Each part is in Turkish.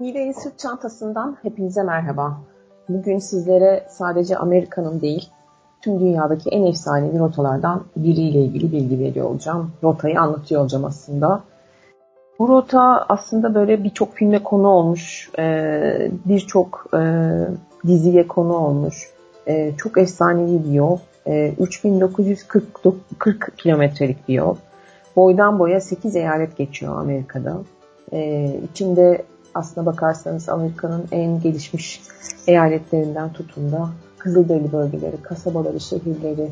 Hile'nin sırt çantasından hepinize merhaba. Bugün sizlere sadece Amerika'nın değil, tüm dünyadaki en efsanevi rotalardan biriyle ilgili bilgi veriyor olacağım. Rotayı anlatıyor olacağım aslında. Bu rota aslında böyle birçok filme konu olmuş, e, birçok e, diziye konu olmuş. E, çok efsanevi bir yol. 3940 kilometrelik bir yol. Boydan boya 8 eyalet geçiyor Amerika'da. İçinde aslına bakarsanız Amerika'nın en gelişmiş eyaletlerinden tutun da Kızılderili bölgeleri, kasabaları, şehirleri,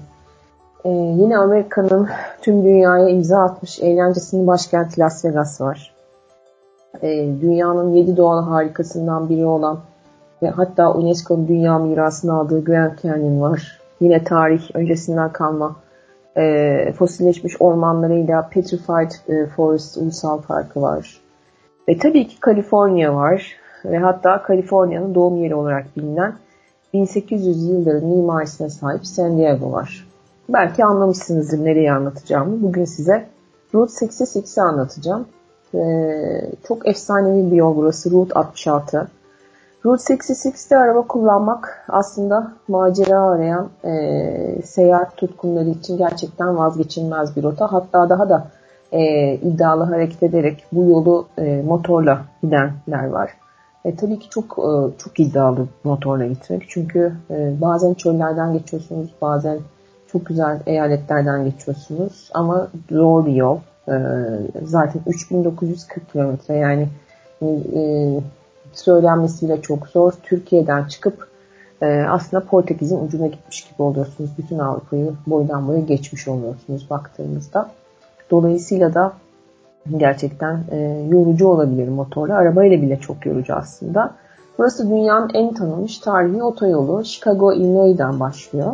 ee, yine Amerika'nın tüm dünyaya imza atmış eğlencesinin başkenti Las Vegas var. Ee, dünyanın yedi doğal harikasından biri olan ve hatta UNESCO'nun dünya mirasını aldığı Grand Canyon var. Yine tarih öncesinden kalma e, fosilleşmiş ormanlarıyla Petrified e, Forest Ulusal Parkı var. Ve tabii ki Kaliforniya var ve hatta Kaliforniya'nın doğum yeri olarak bilinen 1800 yılların mimarisine sahip San Diego var. Belki anlamışsınızdır nereye anlatacağımı. Bugün size Route 66'i anlatacağım. Ee, çok efsanevi bir yol burası Route 66. Route 66'te araba kullanmak aslında macera arayan e, seyahat tutkunları için gerçekten vazgeçilmez bir rota. Hatta daha da e, iddialı hareket ederek bu yolu e, motorla gidenler var. E, tabii ki çok e, çok iddialı motorla gitmek. Çünkü e, bazen çöllerden geçiyorsunuz, bazen çok güzel eyaletlerden geçiyorsunuz. Ama zor bir yol. E, zaten 3940 kilometre yani e, söylenmesi bile çok zor. Türkiye'den çıkıp e, aslında Portekiz'in ucuna gitmiş gibi oluyorsunuz. Bütün Avrupa'yı boydan boya geçmiş oluyorsunuz baktığınızda. Dolayısıyla da gerçekten e, yorucu olabilir motorla. Arabayla bile çok yorucu aslında. Burası dünyanın en tanınmış tarihi otoyolu. Chicago, Illinois'dan başlıyor.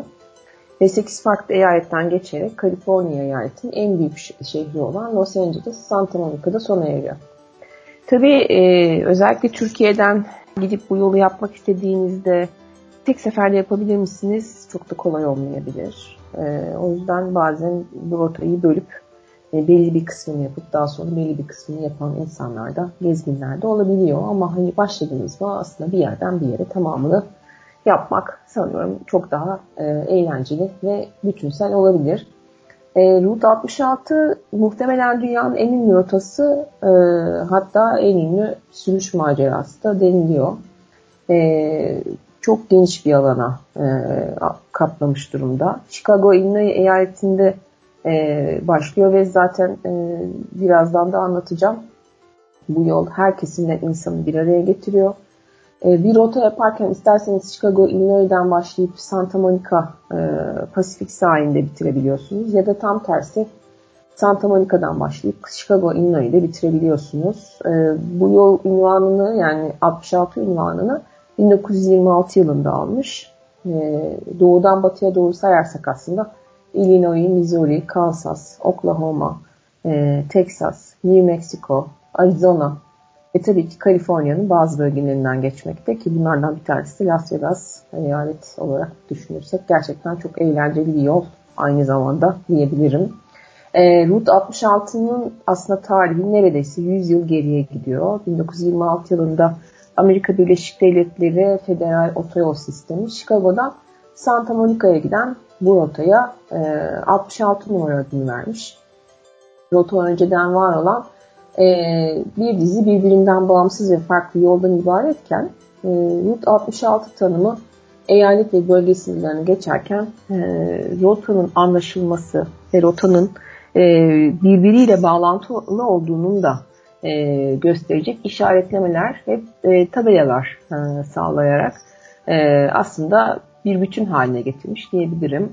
Ve 8 farklı eyaletten geçerek Kaliforniya eyaletinin en büyük şehri olan Los Angeles, Santa Monica'da sona eriyor. Tabii e, özellikle Türkiye'den gidip bu yolu yapmak istediğinizde tek seferde yapabilir misiniz? Çok da kolay olmayabilir. E, o yüzden bazen bu rotayı bölüp e, belli bir kısmını yapıp daha sonra belli bir kısmını yapan insanlar da gezginler de olabiliyor. Ama hani başladığınız mı aslında bir yerden bir yere tamamını yapmak sanıyorum çok daha e, eğlenceli ve bütünsel olabilir. E, Route 66 muhtemelen dünyanın en ünlü rotası e, hatta en ünlü sürüş macerası da deniliyor. E, çok geniş bir alana e, kaplamış durumda. Chicago, Illinois eyaletinde e, başlıyor ve zaten e, birazdan da anlatacağım. Bu yol her kesimden insanı bir araya getiriyor. E, bir rota yaparken isterseniz Chicago, Illinois'den başlayıp Santa Monica e, Pasifik sahilinde bitirebiliyorsunuz. Ya da tam tersi Santa Monica'dan başlayıp Chicago, Illinois'de bitirebiliyorsunuz. E, bu yol ünvanını yani 66 ünvanını 1926 yılında almış. E, doğudan batıya doğru sayarsak aslında Illinois, Missouri, Kansas, Oklahoma, e, Texas, New Mexico, Arizona ve tabii ki Kaliforniya'nın bazı bölgelerinden geçmekte ki bunlardan bir tanesi Las Vegas eyalet olarak düşünürsek gerçekten çok eğlenceli bir yol aynı zamanda diyebilirim. E, Route 66'nın aslında tarihi neredeyse 100 yıl geriye gidiyor. 1926 yılında Amerika Birleşik Devletleri Federal Otoyol Sistemi Chicago'dan Santa Monica'ya giden bu rotaya e, 66 numara adını vermiş. Rota önceden var olan e, bir dizi birbirinden bağımsız ve farklı yoldan ibaretken e, Route 66 tanımı eyalet ve bölge sınırlarını geçerken e, rotanın anlaşılması ve rotanın e, birbiriyle bağlantılı olduğunun da e, gösterecek işaretlemeler ve e, tabelalar e, sağlayarak e, aslında bir bütün haline getirmiş diyebilirim.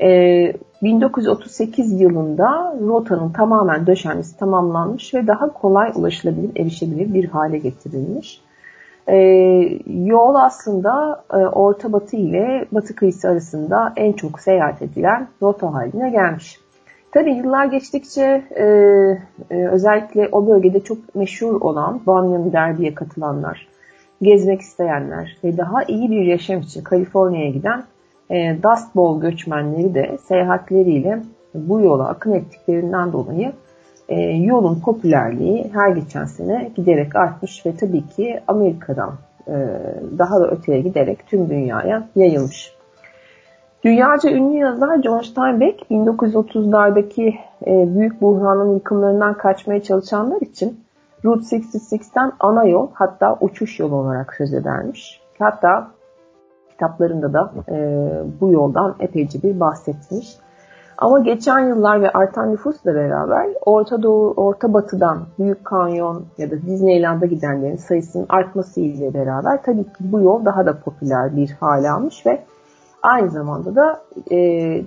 E, 1938 yılında rotanın tamamen döşenmesi tamamlanmış ve daha kolay ulaşılabilir, erişebilir bir hale getirilmiş. E, yol aslında e, Orta Batı ile Batı kıyısı arasında en çok seyahat edilen rota haline gelmiş. Tabii yıllar geçtikçe e, e, özellikle o bölgede çok meşhur olan Banyan Derby'ye katılanlar, gezmek isteyenler ve daha iyi bir yaşam için Kaliforniya'ya giden e, Dust Bowl göçmenleri de seyahatleriyle bu yola akın ettiklerinden dolayı e, yolun popülerliği her geçen sene giderek artmış ve tabii ki Amerika'dan e, daha da öteye giderek tüm dünyaya yayılmış. Dünyaca ünlü yazar John Steinbeck 1930'lardaki e, büyük buhranın yıkımlarından kaçmaya çalışanlar için Route 66'ten ana yol hatta uçuş yolu olarak söz edermiş. Hatta kitaplarında da e, bu yoldan epeyce bir bahsetmiş. Ama geçen yıllar ve artan nüfusla beraber Orta Doğu, Orta Batı'dan Büyük Kanyon ya da Disneyland'a gidenlerin sayısının artması ile beraber tabii ki bu yol daha da popüler bir hale almış ve aynı zamanda da e,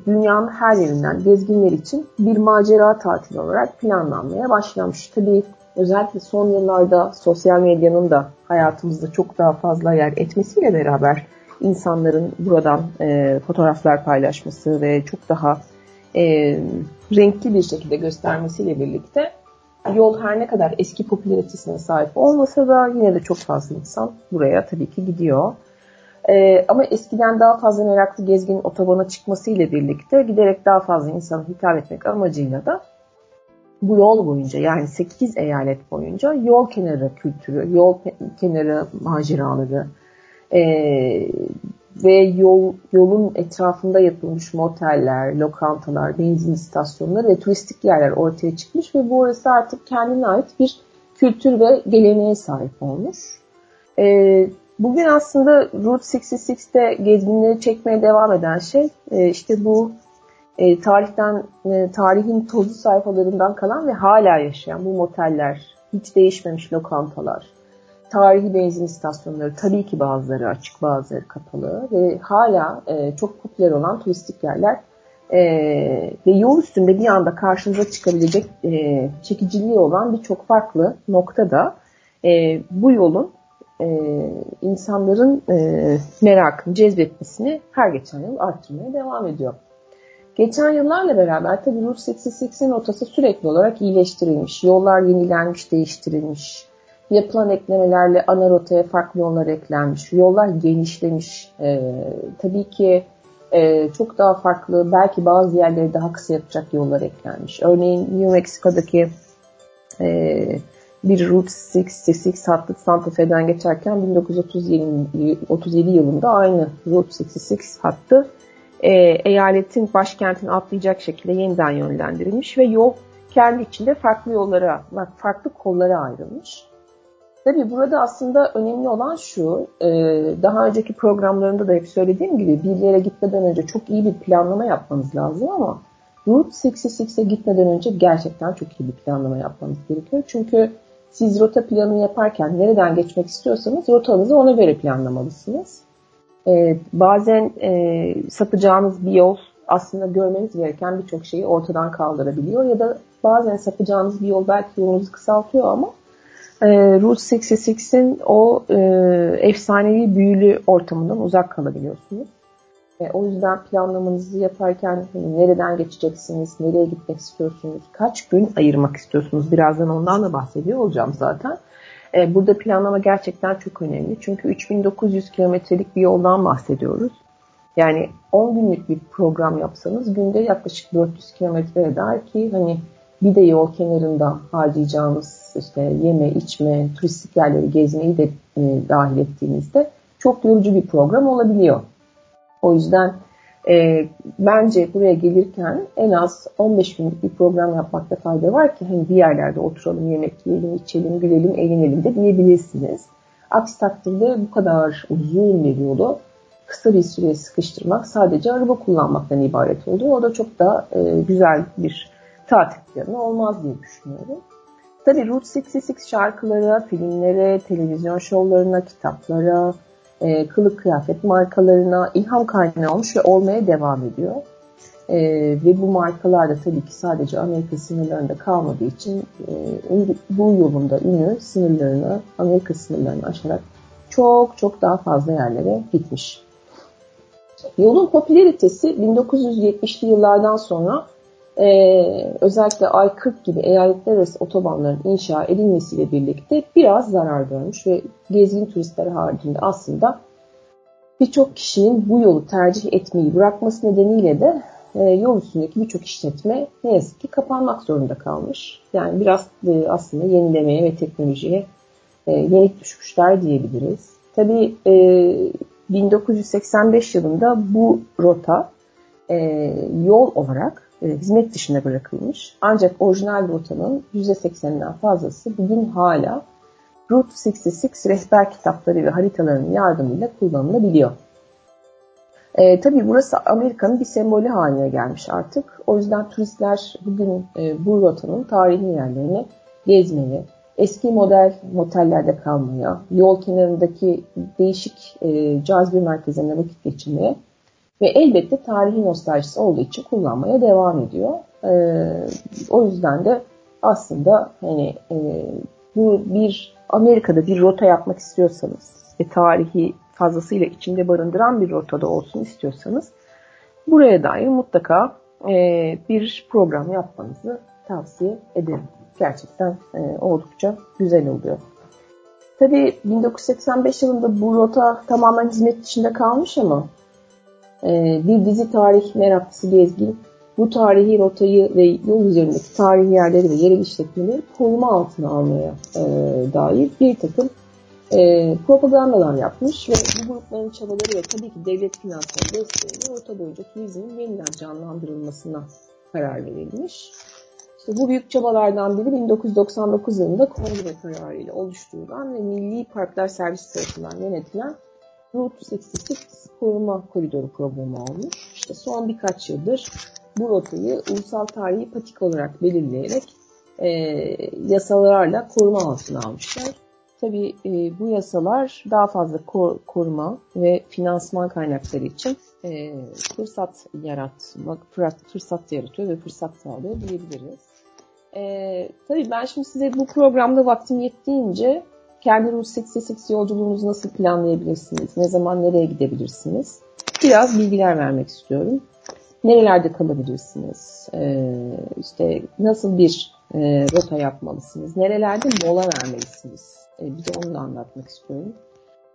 dünyanın her yerinden gezginler için bir macera tatili olarak planlanmaya başlamış. Tabii özellikle son yıllarda sosyal medyanın da hayatımızda çok daha fazla yer etmesiyle beraber insanların buradan e, fotoğraflar paylaşması ve çok daha e, renkli bir şekilde göstermesiyle birlikte yol her ne kadar eski popülaritesine sahip olmasa da yine de çok fazla insan buraya tabii ki gidiyor. E, ama eskiden daha fazla meraklı gezginin otobana çıkmasıyla birlikte giderek daha fazla insana hitap etmek amacıyla da bu yol boyunca yani 8 eyalet boyunca yol kenarı kültürü, yol kenarı maceraları e, ve yol yolun etrafında yapılmış moteller, lokantalar, benzin istasyonları ve turistik yerler ortaya çıkmış ve bu arası artık kendine ait bir kültür ve geleneğe sahip olmuş. E, bugün aslında Route 66'te gezginleri çekmeye devam eden şey e, işte bu e, tarihten e, tarihin tozlu sayfalarından kalan ve hala yaşayan bu moteller, hiç değişmemiş lokantalar, tarihi benzin istasyonları tabii ki bazıları açık bazıları kapalı ve hala e, çok popüler olan turistik yerler e, ve yol üstünde bir anda karşınıza çıkabilecek e, çekiciliği olan birçok farklı noktada e, bu yolun e, insanların e, merakını cezbetmesini her geçen yıl arttırmaya devam ediyor. Geçen yıllarla beraber tabii Route 66'in rotası sürekli olarak iyileştirilmiş. Yollar yenilenmiş, değiştirilmiş. Yapılan eklemelerle ana rotaya farklı yollar eklenmiş. Yollar genişlemiş. Ee, tabii ki e, çok daha farklı, belki bazı yerleri daha kısa yapacak yollar eklenmiş. Örneğin New Mexico'daki e, bir Route 66 hattı Santa Fe'den geçerken 1937 yılında aynı Route 66 hattı e, eyaletin başkentini atlayacak şekilde yeniden yönlendirilmiş ve yol kendi içinde farklı yollara, farklı kollara ayrılmış. Tabii burada aslında önemli olan şu, e, daha önceki programlarında da hep söylediğim gibi bir yere gitmeden önce çok iyi bir planlama yapmanız lazım ama Route 66'e gitmeden önce gerçekten çok iyi bir planlama yapmanız gerekiyor. Çünkü siz rota planını yaparken nereden geçmek istiyorsanız rotanızı ona göre planlamalısınız. E, bazen e, sapacağınız bir yol aslında görmeniz gereken birçok şeyi ortadan kaldırabiliyor ya da bazen sapacağınız bir yol belki yolunuzu kısaltıyor ama e, Route 66'in o e, efsanevi büyülü ortamından uzak kalabiliyorsunuz. E, o yüzden planlamanızı yaparken hani, nereden geçeceksiniz, nereye gitmek istiyorsunuz, kaç gün ayırmak istiyorsunuz birazdan ondan da bahsediyor olacağım zaten. E, burada planlama gerçekten çok önemli. Çünkü 3900 kilometrelik bir yoldan bahsediyoruz. Yani 10 günlük bir program yapsanız günde yaklaşık 400 kilometre eder ki hani bir de yol kenarında harcayacağımız işte yeme, içme, turistik yerleri gezmeyi de e, dahil ettiğimizde çok yorucu bir program olabiliyor. O yüzden e, bence buraya gelirken en az 15 günlük bir program yapmakta fayda var ki hani bir yerlerde oturalım, yemek yiyelim, içelim, gülelim, eğlenelim de diyebilirsiniz. Aksi takdirde bu kadar uzun bir yolu kısa bir süreye sıkıştırmak sadece araba kullanmaktan ibaret oluyor. O da çok da e, güzel bir tatil planı olmaz diye düşünüyorum. Tabii Route 66 şarkılara, filmlere, televizyon şovlarına, kitaplara, e, kılık kıyafet markalarına ilham kaynağı olmuş ve olmaya devam ediyor. E, ve bu markalar da tabii ki sadece Amerika sınırlarında kalmadığı için e, bu yolunda ünü sınırlarını, Amerika sınırlarını aşarak çok çok daha fazla yerlere gitmiş. Yolun popülaritesi 1970'li yıllardan sonra e, özellikle I-40 gibi eyaletler arası otobanların inşa edilmesiyle birlikte biraz zarar görmüş ve gezgin turistler haricinde aslında birçok kişinin bu yolu tercih etmeyi bırakması nedeniyle de e, yol üstündeki birçok işletme ne yazık ki kapanmak zorunda kalmış. Yani biraz e, aslında yenilemeye ve teknolojiye e, yenik düşmüşler diyebiliriz. Tabii e, 1985 yılında bu rota e, yol olarak e, hizmet dışında bırakılmış. Ancak orijinal rotanın %80'inden fazlası bugün hala Route 66 rehber kitapları ve haritalarının yardımıyla kullanılabiliyor. E, tabii burası Amerika'nın bir sembolü haline gelmiş artık. O yüzden turistler bugün e, bu rotanın tarihi yerlerini gezmeye, eski model motellerde kalmaya, yol kenarındaki değişik e, cazibe merkezlerinde vakit geçirmeye ve elbette tarihi nostaljisi olduğu için kullanmaya devam ediyor. E, o yüzden de aslında hani e, bu bir Amerika'da bir rota yapmak istiyorsanız ve tarihi fazlasıyla içinde barındıran bir rotada olsun istiyorsanız buraya dair mutlaka e, bir program yapmanızı tavsiye ederim. Gerçekten e, oldukça güzel oluyor. Tabii 1985 yılında bu rota tamamen hizmet dışında kalmış ama e, bir dizi tarih meraklısı gezgin bu tarihi rotayı ve yol üzerindeki tarihi yerleri ve yerel işletmeleri koruma altına almaya e, dair bir takım e, propagandalar yapmış ve bu grupların çabaları ve tabii ki devlet finansları desteğiyle orta boyunca turizmin yeniden canlandırılmasına karar verilmiş. İşte bu büyük çabalardan biri 1999 yılında kongre kararıyla oluşturulan ve Milli Parklar Servisi tarafından yönetilen Route 66 koruma koridoru programı olmuş. İşte son birkaç yıldır bu rotayı ulusal tarihi patik olarak belirleyerek e, yasalarla koruma altına almışlar. Tabii e, bu yasalar daha fazla kor, koruma ve finansman kaynakları için e, fırsat yaratmak, fırsat yaratıyor ve fırsat sağlıyor diyebiliriz. E, tabii ben şimdi size bu programda vaktim yettiğince kendi Rus 66 yolculuğunuzu nasıl planlayabilirsiniz, ne zaman nereye gidebilirsiniz biraz bilgiler vermek istiyorum. Nerelerde kalabilirsiniz, e, işte nasıl bir e, rota yapmalısınız, nerelerde mola vermelisiniz e, bir de onu da anlatmak istiyorum.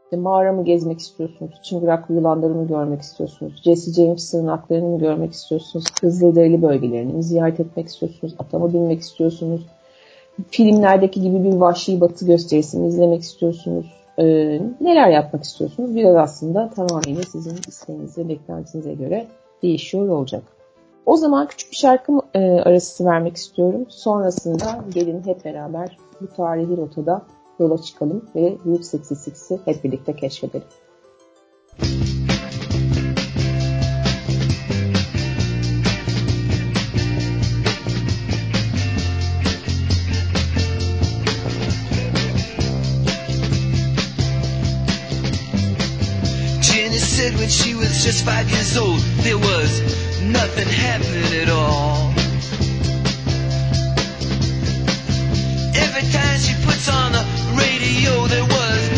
İşte mağara mı gezmek istiyorsunuz? Çıngıraklı yılanları mı görmek istiyorsunuz? Jesse James sığınaklarını mı görmek istiyorsunuz? Kızılderili bölgelerini mi ziyaret etmek istiyorsunuz? Ata mı binmek istiyorsunuz? Filmlerdeki gibi bir vahşi batı gösterisini izlemek istiyorsunuz? Ee, neler yapmak istiyorsunuz? Biraz aslında tamamen sizin isteğinize, beklentinize göre değişiyor olacak. O zaman küçük bir şarkı e, arası vermek istiyorum. Sonrasında gelin hep beraber bu tarihi rotada yola çıkalım ve Route 66'ı hep birlikte keşfedelim. Five years old, there was nothing happening at all. Every time she puts on the radio, there was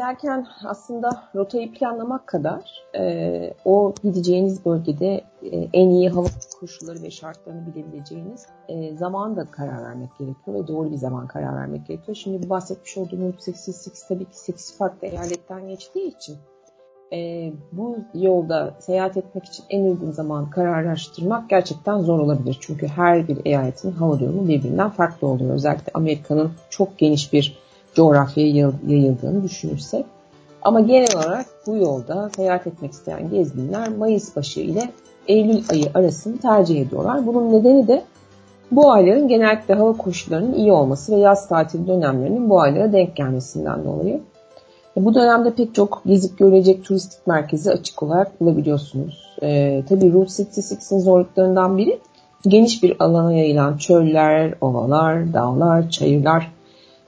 yere giderken aslında rotayı planlamak kadar e, o gideceğiniz bölgede e, en iyi hava koşulları ve şartlarını bilebileceğiniz e, zaman da karar vermek gerekiyor ve doğru bir zaman karar vermek gerekiyor. Şimdi bu bahsetmiş olduğum Route 66 tabii ki 8 farklı eyaletten geçtiği için e, bu yolda seyahat etmek için en uygun zaman kararlaştırmak gerçekten zor olabilir. Çünkü her bir eyaletin hava durumu birbirinden farklı oluyor. Özellikle Amerika'nın çok geniş bir coğrafyaya yayıl- yayıldığını düşünürsek. Ama genel olarak bu yolda seyahat etmek isteyen gezginler Mayıs başı ile Eylül ayı arasını tercih ediyorlar. Bunun nedeni de bu ayların genellikle hava koşullarının iyi olması ve yaz tatil dönemlerinin bu aylara denk gelmesinden dolayı. E, Bu dönemde pek çok gezip görecek turistik merkezi açık olarak bulabiliyorsunuz. Ee, tabii Route 66'ın zorluklarından biri geniş bir alana yayılan çöller, ovalar, dağlar, çayırlar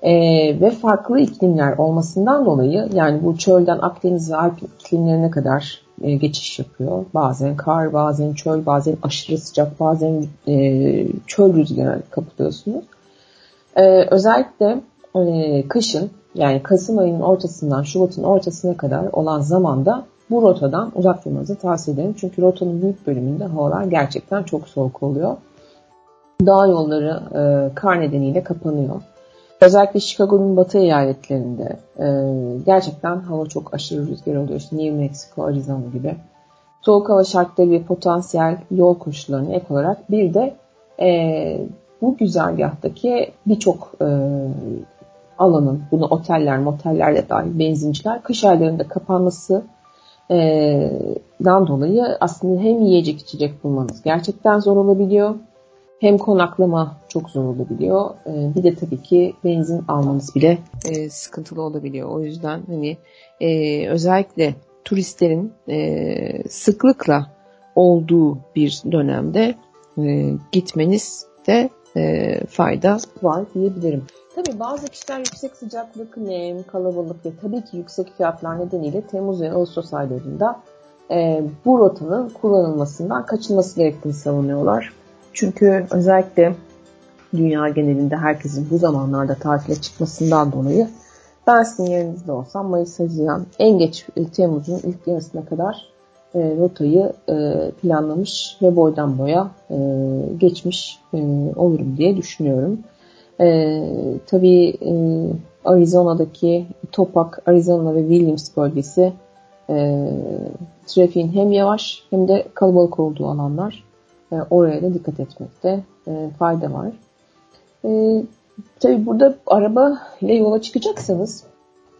ee, ve farklı iklimler olmasından dolayı yani bu çölden Akdeniz ve Alp iklimlerine kadar e, geçiş yapıyor. Bazen kar, bazen çöl, bazen aşırı sıcak, bazen e, çöl rüzgarına kapılıyorsunuz. Ee, özellikle e, kışın yani Kasım ayının ortasından Şubat'ın ortasına kadar olan zamanda bu rotadan uzak durmanızı tavsiye ederim. Çünkü rotanın büyük bölümünde havalar gerçekten çok soğuk oluyor. Dağ yolları e, kar nedeniyle kapanıyor. Özellikle Chicago'nun batı eyaletlerinde e, gerçekten hava çok aşırı rüzgar oluyor. İşte New Mexico, Arizona gibi. Soğuk hava şartları ve potansiyel yol koşullarına ek olarak bir de e, bu güzergahtaki birçok e, alanın, bunu oteller, moteller de dahil benzinciler kış aylarında kapanması e, dan dolayı aslında hem yiyecek içecek bulmanız gerçekten zor olabiliyor. Hem konaklama çok zor olabiliyor. E, bir de tabii ki benzin almanız bile e, sıkıntılı olabiliyor. O yüzden hani e, özellikle turistlerin sıklıkla olduğu bir dönemde gitmeniz de fayda var diyebilirim. Tabii bazı kişiler yüksek sıcaklık, nem, kalabalık ve tabii ki yüksek fiyatlar nedeniyle Temmuz ve Ağustos aylarında e, bu rotanın kullanılmasından kaçınması gerektiğini savunuyorlar. Çünkü özellikle dünya genelinde herkesin bu zamanlarda tatile çıkmasından dolayı ben sizin yerinizde olsam Mayıs, Haziran, en geç Temmuz'un ilk yarısına kadar e, rotayı e, planlamış ve boydan boya e, geçmiş e, olurum diye düşünüyorum. E, tabii e, Arizona'daki Topak, Arizona ve Williams bölgesi e, trafiğin hem yavaş hem de kalabalık olduğu alanlar. E, oraya da dikkat etmekte e, fayda var. E, tabii burada araba ile yola çıkacaksanız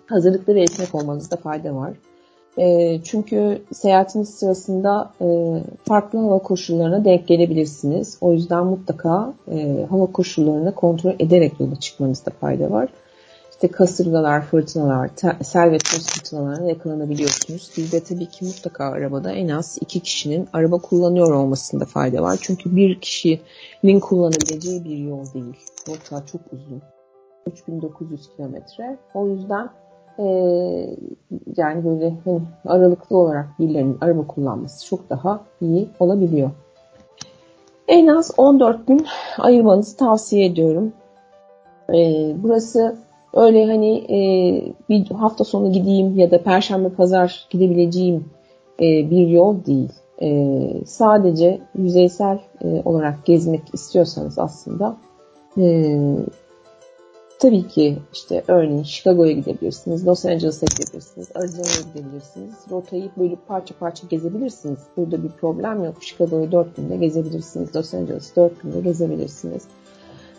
hazırlıklı ve esnek olmanızda fayda var. E, çünkü seyahatiniz sırasında e, farklı hava koşullarına denk gelebilirsiniz. O yüzden mutlaka e, hava koşullarını kontrol ederek yola çıkmanızda fayda var. İşte kasırgalar, fırtınalar, sel ve toz fırtınalarına yakalanabiliyorsunuz. Sizde tabii ki mutlaka arabada en az iki kişinin araba kullanıyor olmasında fayda var. Çünkü bir kişinin kullanabileceği bir yol değil. Rota çok uzun. 3900 kilometre. O yüzden e, yani böyle hani aralıklı olarak birilerinin araba kullanması çok daha iyi olabiliyor. En az 14 gün ayırmanızı tavsiye ediyorum. E, burası öyle hani e, bir hafta sonu gideyim ya da perşembe pazar gidebileceğim e, bir yol değil. e, sadece yüzeysel e, olarak gezmek istiyorsanız aslında e, tabii ki işte örneğin Chicago'ya gidebilirsiniz, Los Angeles'a gidebilirsiniz, Arizona'ya gidebilirsiniz. Rotayı bölüp parça parça gezebilirsiniz. Burada bir problem yok. Chicago'yu 4 günde gezebilirsiniz. Los Angeles'ı 4 günde gezebilirsiniz.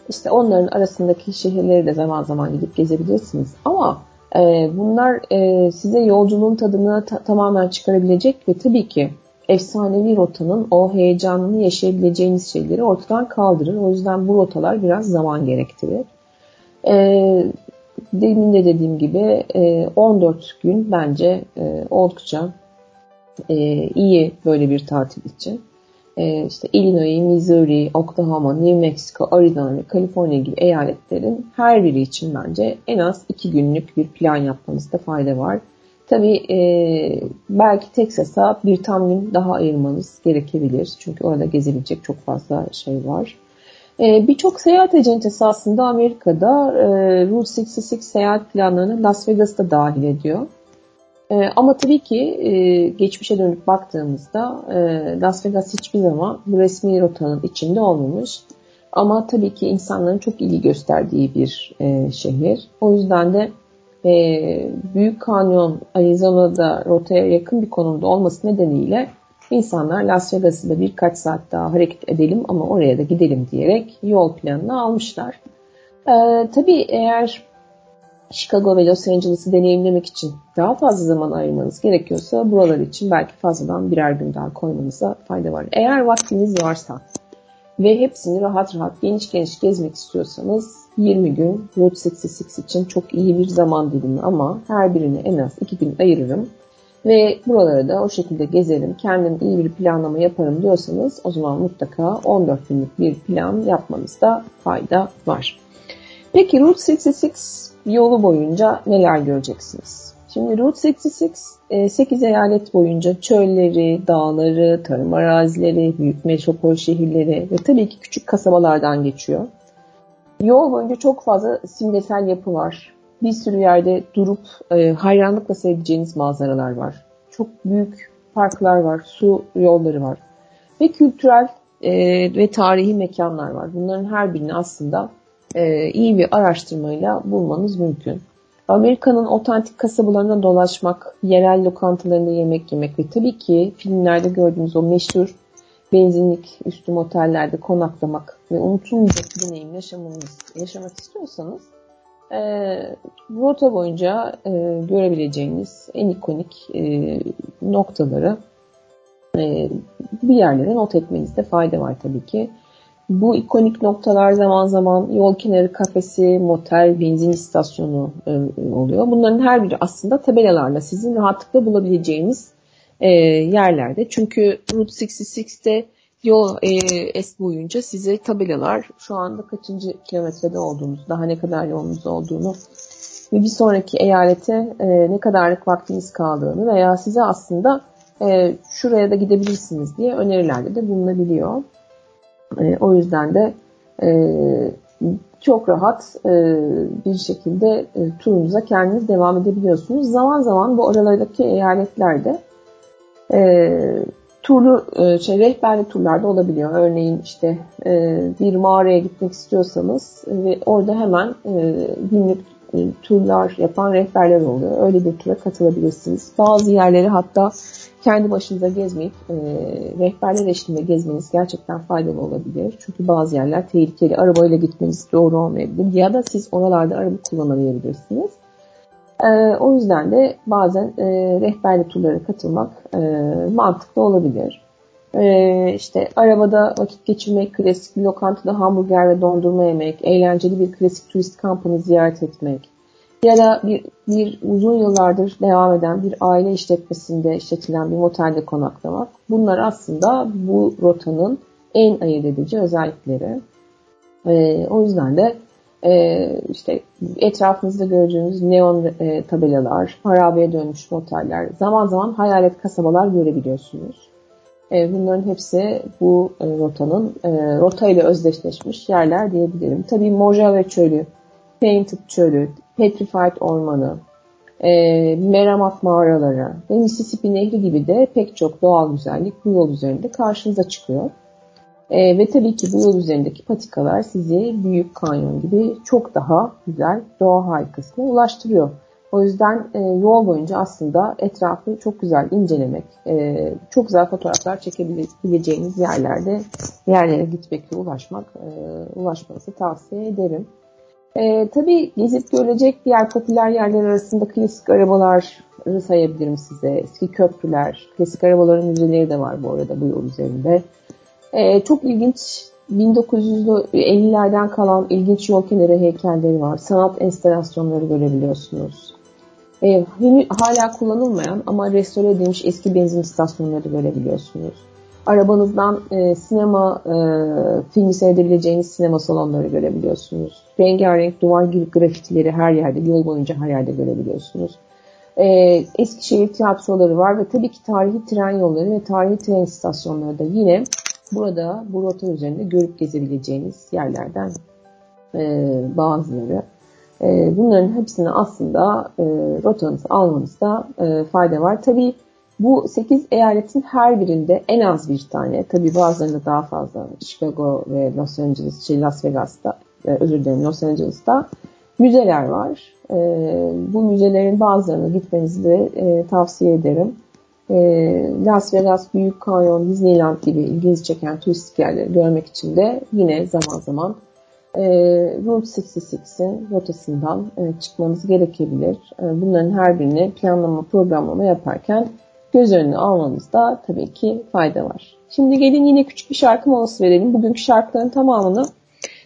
İşte onların arasındaki şehirleri de zaman zaman gidip gezebilirsiniz. Ama e, bunlar e, size yolculuğun tadını ta- tamamen çıkarabilecek ve tabii ki efsanevi rotanın o heyecanını yaşayabileceğiniz şeyleri ortadan kaldırır. O yüzden bu rotalar biraz zaman gerektirir. E, demin de dediğim gibi e, 14 gün bence e, oldukça e, iyi böyle bir tatil için. E, işte Illinois, Missouri, Oklahoma, New Mexico, Arizona ve Kaliforniya gibi eyaletlerin her biri için bence en az 2 günlük bir plan yapmanızda fayda var. Tabii e, belki Texas'a bir tam gün daha ayırmanız gerekebilir. Çünkü orada gezebilecek çok fazla şey var. E, Birçok seyahat acentesi aslında Amerika'da e, Route 66 seyahat planlarını Las Vegas'ta dahil ediyor. E, ama tabii ki e, geçmişe dönüp baktığımızda e, Las Vegas hiçbir zaman bu resmi rotanın içinde olmamış. Ama tabii ki insanların çok ilgi gösterdiği bir e, şehir. O yüzden de e, Büyük Kanyon Arizona'da rotaya yakın bir konumda olması nedeniyle insanlar Las Vegas'ı da birkaç saat daha hareket edelim ama oraya da gidelim diyerek yol planını almışlar. E, tabii eğer Chicago ve Los Angeles'ı deneyimlemek için daha fazla zaman ayırmanız gerekiyorsa buralar için belki fazladan birer gün daha koymanıza fayda var. Eğer vaktiniz varsa ve hepsini rahat rahat geniş geniş gezmek istiyorsanız 20 gün Route 66 için çok iyi bir zaman dilimi ama her birine en az 2 gün ayırırım. Ve buraları da o şekilde gezerim, kendim iyi bir planlama yaparım diyorsanız o zaman mutlaka 14 günlük bir plan yapmanızda fayda var. Peki Route 66 yolu boyunca neler göreceksiniz? Şimdi Route 66 8 eyalet boyunca çölleri, dağları, tarım arazileri, büyük metropol şehirleri ve tabii ki küçük kasabalardan geçiyor. Yol boyunca çok fazla simgesel yapı var. Bir sürü yerde durup e, hayranlıkla seyredeceğiniz manzaralar var. Çok büyük parklar var, su yolları var. Ve kültürel e, ve tarihi mekanlar var. Bunların her birini aslında e, iyi bir araştırmayla bulmanız mümkün. Amerika'nın otantik kasabalarına dolaşmak, yerel lokantalarında yemek yemek ve tabii ki filmlerde gördüğümüz o meşhur benzinlik üstü otellerde konaklamak ve unutulmayacak bir deneyim yaşamanız, yaşamak istiyorsanız e, rota boyunca e, görebileceğiniz en ikonik e, noktaları e, bir yerlere not etmenizde fayda var tabii ki. Bu ikonik noktalar zaman zaman yol kenarı kafesi, motel, benzin istasyonu e, oluyor. Bunların her biri aslında tabelalarla sizin rahatlıkla bulabileceğiniz e, yerlerde. Çünkü Route 66'te yol e, es boyunca size tabelalar şu anda kaçıncı kilometrede olduğunuz, daha ne kadar yolunuz olduğunu ve bir sonraki eyalete ne kadarlık vaktiniz kaldığını veya size aslında şuraya da gidebilirsiniz diye önerilerde de bulunabiliyor. E, o yüzden de e, çok rahat e, bir şekilde e, turunuza kendiniz devam edebiliyorsunuz. Zaman zaman bu aralardaki eyaletlerde e, turlu e, şey rehberli turlarda olabiliyor. Örneğin işte e, bir mağaraya gitmek istiyorsanız ve orada hemen e, günlük e, turlar yapan rehberler oluyor. Öyle bir tura katılabilirsiniz. Bazı yerleri hatta kendi başınıza gezmeyip e, rehberler eşliğinde gezmeniz gerçekten faydalı olabilir. Çünkü bazı yerler tehlikeli. Arabayla gitmeniz doğru olmayabilir. Ya da siz oralarda araba kullanamayabilirsiniz. E, o yüzden de bazen e, rehberli turlara katılmak e, mantıklı olabilir. E, işte arabada vakit geçirmek, klasik bir lokantada hamburger ve dondurma yemek, eğlenceli bir klasik turist kampını ziyaret etmek, ya da bir, bir uzun yıllardır devam eden bir aile işletmesinde işletilen bir otelde konaklamak. Bunlar aslında bu rotanın en ayırt edici özellikleri. E, o yüzden de e, işte etrafınızda gördüğünüz neon e, tabelalar, harabeye dönmüş oteller, zaman zaman hayalet kasabalar görebiliyorsunuz. E, bunların hepsi bu e, rotanın e, rota ile özdeşleşmiş yerler diyebilirim. Tabii Mojave Çölü, Painted Çölü, Petrified Ormanı, e, Meramat mağaraları ve Mississippi Nehri gibi de pek çok doğal güzellik bu yol üzerinde karşınıza çıkıyor. E, ve tabii ki bu yol üzerindeki patikalar sizi Büyük Kanyon gibi çok daha güzel doğa harikasına ulaştırıyor. O yüzden e, yol boyunca aslında etrafı çok güzel incelemek, e, çok güzel fotoğraflar çekebileceğiniz yerlerde yerlere gitmek ve ulaşmak, e, ulaşmanızı tavsiye ederim. E, tabii gezip görecek diğer popüler yerler arasında klasik arabaları sayabilirim size. Eski köprüler, klasik arabaların müzeleri de var bu arada bu yol üzerinde. E, çok ilginç 1950'lerden kalan ilginç yol kenarı heykelleri var. Sanat enstalasyonları görebiliyorsunuz. E, hala kullanılmayan ama restore edilmiş eski benzin istasyonları görebiliyorsunuz. Arabanızdan e, sinema e, filmi seyredebileceğiniz sinema salonları görebiliyorsunuz. Rengarenk duvar grafitileri her yerde, yol boyunca her yerde görebiliyorsunuz. E, Eskişehir tiyatroları var ve tabii ki tarihi tren yolları ve tarihi tren istasyonları da yine burada bu rota üzerinde görüp gezebileceğiniz yerlerden e, bazıları. E, bunların hepsini aslında e, rotanızı almanızda e, fayda var. Tabii bu 8 eyaletin her birinde en az bir tane, tabi bazılarında daha fazla, Chicago ve Los Angeles, şey Las Vegas'ta, e, özür dilerim Los Angeles'ta müzeler var. E, bu müzelerin bazılarına gitmenizi de e, tavsiye ederim. Las Vegas, Büyük Kanyon, Disneyland gibi ilginizi çeken turistik yerleri görmek için de yine zaman zaman Route 66'in rotasından çıkmanız gerekebilir. Bunların her birini planlama, programlama yaparken göz önüne almanızda tabii ki fayda var. Şimdi gelin yine küçük bir şarkı molası verelim. Bugünkü şarkıların tamamını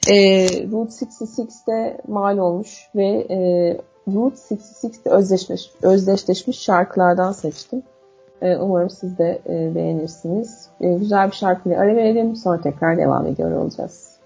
e, Route 66'de mal olmuş ve e, Route 66'de özdeşleşmiş, özdeşleşmiş şarkılardan seçtim. E, umarım siz de e, beğenirsiniz. E, güzel bir şarkıyla ara verelim. Sonra tekrar devam ediyor olacağız.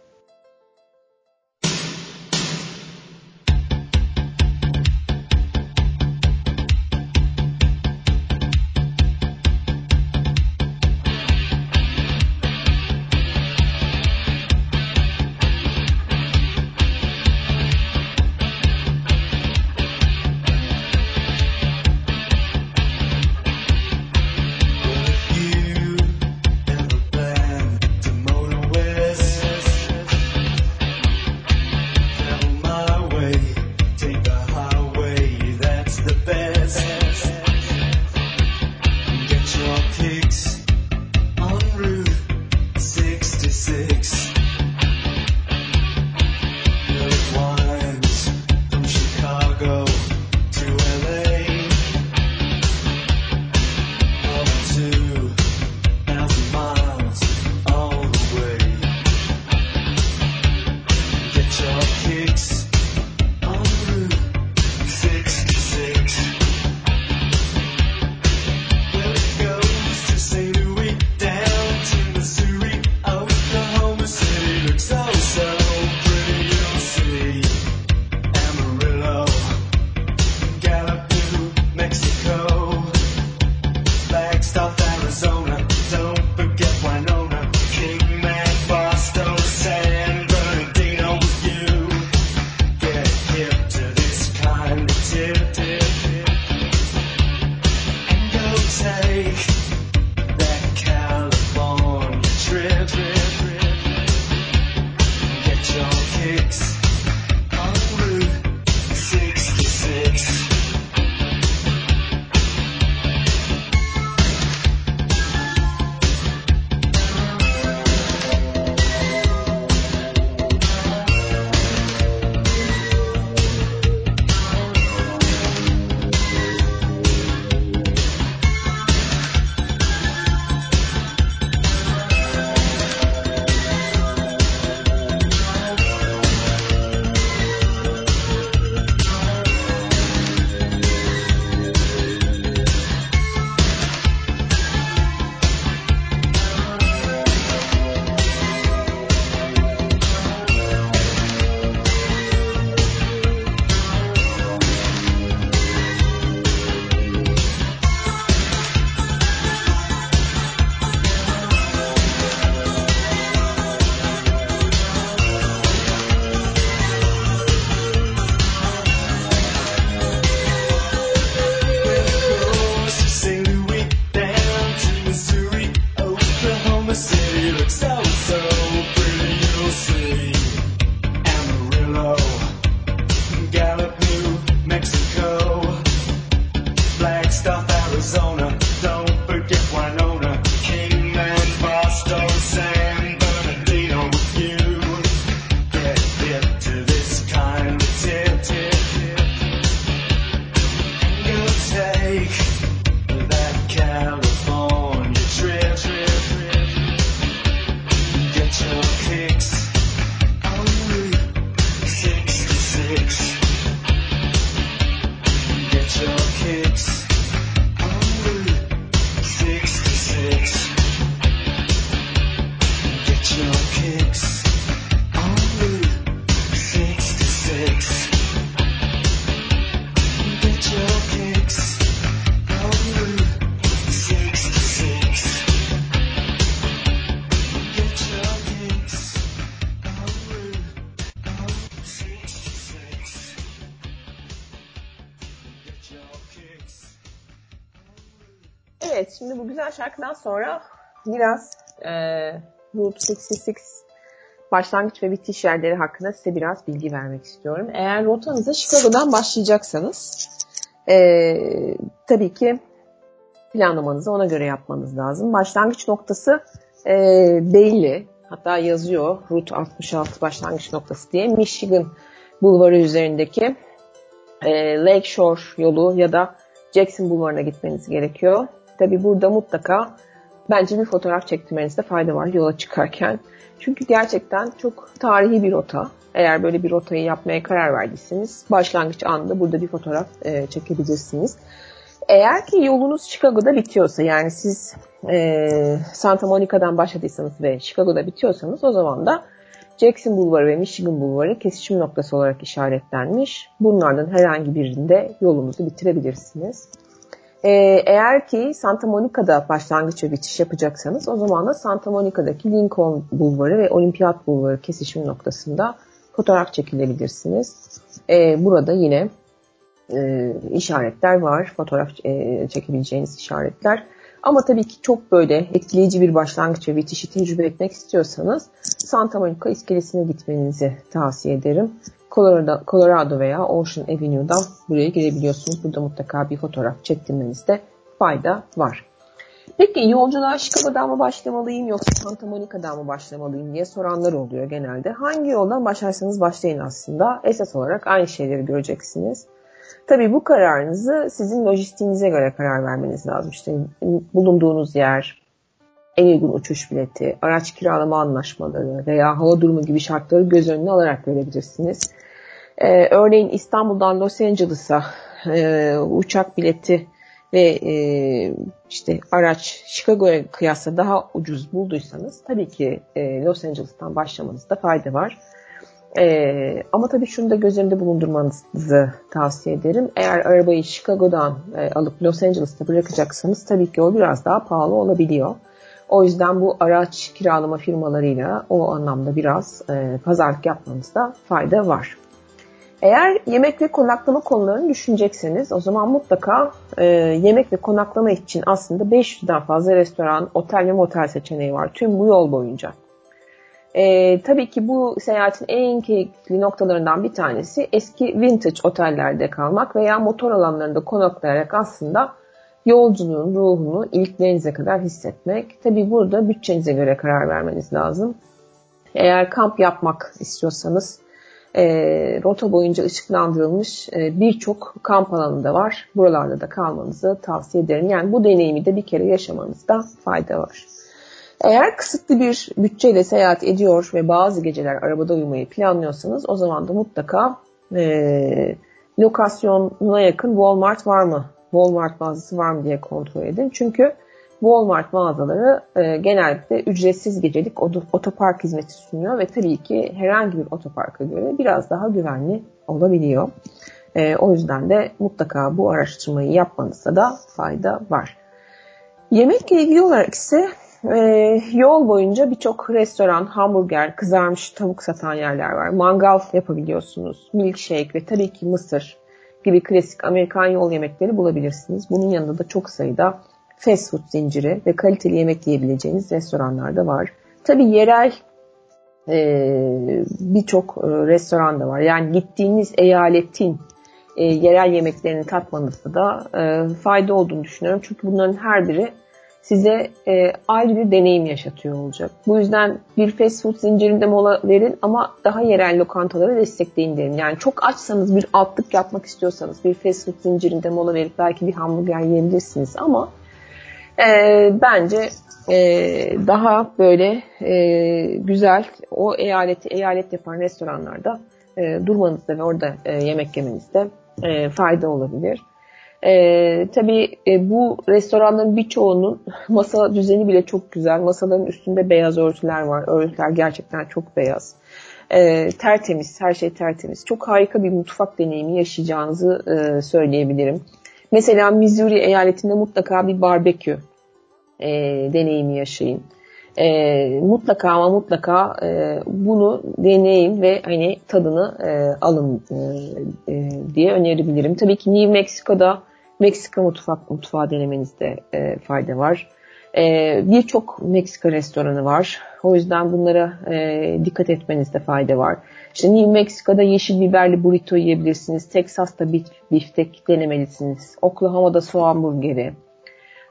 Şarkıdan sonra biraz e, Route 66 başlangıç ve bitiş yerleri hakkında size biraz bilgi vermek istiyorum. Eğer rotanıza Chicago'dan başlayacaksanız e, tabii ki planlamanızı ona göre yapmanız lazım. Başlangıç noktası e, belli. Hatta yazıyor Route 66 başlangıç noktası diye. Michigan Bulvarı üzerindeki e, Lake Shore yolu ya da Jackson Bulvarı'na gitmeniz gerekiyor. Tabi burada mutlaka bence bir fotoğraf çektirmenizde fayda var yola çıkarken. Çünkü gerçekten çok tarihi bir rota. Eğer böyle bir rotayı yapmaya karar verdiyseniz başlangıç anında burada bir fotoğraf e, çekebilirsiniz. Eğer ki yolunuz Chicago'da bitiyorsa yani siz e, Santa Monica'dan başladıysanız ve Chicago'da bitiyorsanız o zaman da Jackson Bulvarı ve Michigan Bulvarı kesişim noktası olarak işaretlenmiş. Bunlardan herhangi birinde yolunuzu bitirebilirsiniz. Ee, eğer ki Santa Monica'da başlangıç ve bitiş yapacaksanız o zaman da Santa Monica'daki Lincoln Bulvarı ve Olimpiyat Bulvarı kesişim noktasında fotoğraf çekilebilirsiniz. Ee, burada yine e, işaretler var. Fotoğraf e, çekebileceğiniz işaretler. Ama tabii ki çok böyle etkileyici bir başlangıç ve bitişi tecrübe etmek istiyorsanız Santa Monica iskelesine gitmenizi tavsiye ederim. Colorado, Colorado veya Ocean Avenue'dan buraya girebiliyorsunuz. Burada mutlaka bir fotoğraf çektirmenizde fayda var. Peki yolculuğa Chicago'dan mı başlamalıyım yoksa Santa Monica'dan mı başlamalıyım diye soranlar oluyor genelde. Hangi yoldan başlarsanız başlayın aslında. Esas olarak aynı şeyleri göreceksiniz. Tabii bu kararınızı sizin lojistiğinize göre karar vermeniz lazım. İşte bulunduğunuz yer, en uygun uçuş bileti, araç kiralama anlaşmaları veya hava durumu gibi şartları göz önüne alarak verebilirsiniz. Ee, örneğin İstanbul'dan Los Angeles'a e, uçak bileti ve e, işte araç Chicago'ya kıyasla daha ucuz bulduysanız tabii ki e, Los Angeles'tan başlamanızda fayda var. E, ama tabii şunu da göz önünde bulundurmanızı tavsiye ederim. Eğer arabayı Chicago'dan e, alıp Los Angeles'ta bırakacaksanız tabii ki o biraz daha pahalı olabiliyor. O yüzden bu araç kiralama firmalarıyla o anlamda biraz e, pazarlık yapmanızda fayda var. Eğer yemek ve konaklama konularını düşünecekseniz o zaman mutlaka e, yemek ve konaklama için aslında 500'den fazla restoran, otel ve motel seçeneği var tüm bu yol boyunca. E, tabii ki bu seyahatin en keyifli noktalarından bir tanesi eski vintage otellerde kalmak veya motor alanlarında konaklayarak aslında yolculuğun ruhunu iliklerinize kadar hissetmek. Tabii burada bütçenize göre karar vermeniz lazım. Eğer kamp yapmak istiyorsanız e, rota boyunca ışıklandırılmış e, birçok kamp alanı da var. Buralarda da kalmanızı tavsiye ederim. Yani bu deneyimi de bir kere yaşamanızda fayda var. Eğer kısıtlı bir bütçeyle seyahat ediyor ve bazı geceler arabada uyumayı planlıyorsanız o zaman da mutlaka e, lokasyonuna yakın Walmart var mı? Walmart mağazası var mı diye kontrol edin. Çünkü Walmart mağazaları e, genellikle ücretsiz gecelik otopark hizmeti sunuyor ve tabii ki herhangi bir otoparka göre biraz daha güvenli olabiliyor. E, o yüzden de mutlaka bu araştırmayı yapmanızda da fayda var. Yemekle ilgili olarak ise e, yol boyunca birçok restoran, hamburger, kızarmış tavuk satan yerler var. Mangal yapabiliyorsunuz, milkshake ve tabii ki mısır gibi klasik Amerikan yol yemekleri bulabilirsiniz. Bunun yanında da çok sayıda fast food zinciri ve kaliteli yemek yiyebileceğiniz restoranlar da var. Tabii yerel e, birçok e, restoran da var. Yani gittiğiniz eyaletin e, yerel yemeklerini tatmanızda da e, fayda olduğunu düşünüyorum. Çünkü bunların her biri size e, ayrı bir deneyim yaşatıyor olacak. Bu yüzden bir fast food zincirinde mola verin ama daha yerel lokantaları destekleyin derim. Yani çok açsanız bir altlık yapmak istiyorsanız bir fast food zincirinde mola verip belki bir hamburger yiyebilirsiniz ama e, bence e, daha böyle e, güzel o eyaleti eyalet yapan restoranlarda e, durmanızda ve orada e, yemek yemenizde e, fayda olabilir. E, tabii e, bu restoranların birçoğunun masa düzeni bile çok güzel. Masaların üstünde beyaz örtüler var. Örtüler gerçekten çok beyaz. E, tertemiz, her şey tertemiz. Çok harika bir mutfak deneyimi yaşayacağınızı e, söyleyebilirim. Mesela Missouri eyaletinde mutlaka bir barbekü e, deneyimi yaşayın. E, mutlaka ama mutlaka e, bunu deneyin ve hani tadını e, alın e, e, diye önerebilirim. Tabii ki New Mexico'da Meksika mutfak mutfağı denemenizde e, fayda var. E, Birçok Meksika restoranı var. O yüzden bunlara e, dikkat etmenizde fayda var. İşte New Meksika'da yeşil biberli burrito yiyebilirsiniz. Texas'ta bif, biftek denemelisiniz. Oklahoma'da soğan burgeri.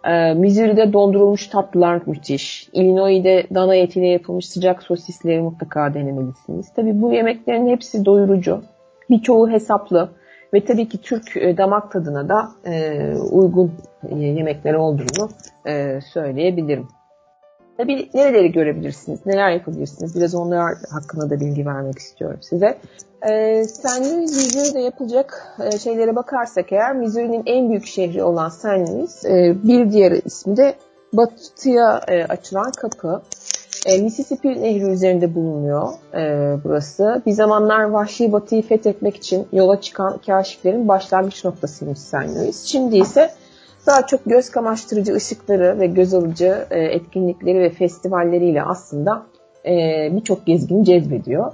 E, Missouri'de dondurulmuş tatlılar müthiş. Illinois'de dana etiyle yapılmış sıcak sosisleri mutlaka denemelisiniz. Tabii bu yemeklerin hepsi doyurucu. Birçoğu hesaplı. Ve tabii ki Türk e, damak tadına da e, uygun e, yemekler olduğunu e, söyleyebilirim. Tabii nereleri görebilirsiniz, neler yapabilirsiniz? Biraz onlar hakkında da bilgi vermek istiyorum size. E, St. Louis, Missouri'de yapılacak e, şeylere bakarsak eğer Missouri'nin en büyük şehri olan St. Louis, e, bir diğer ismi de batıya e, açılan kapı. E, Mississippi Nehri üzerinde bulunuyor e, burası. Bir zamanlar Vahşi Batı'yı fethetmek için yola çıkan kaşiflerin başlangıç noktasıymış St. Louis. Şimdi ise daha çok göz kamaştırıcı ışıkları ve göz alıcı e, etkinlikleri ve festivalleriyle aslında e, birçok gezgini cezbediyor.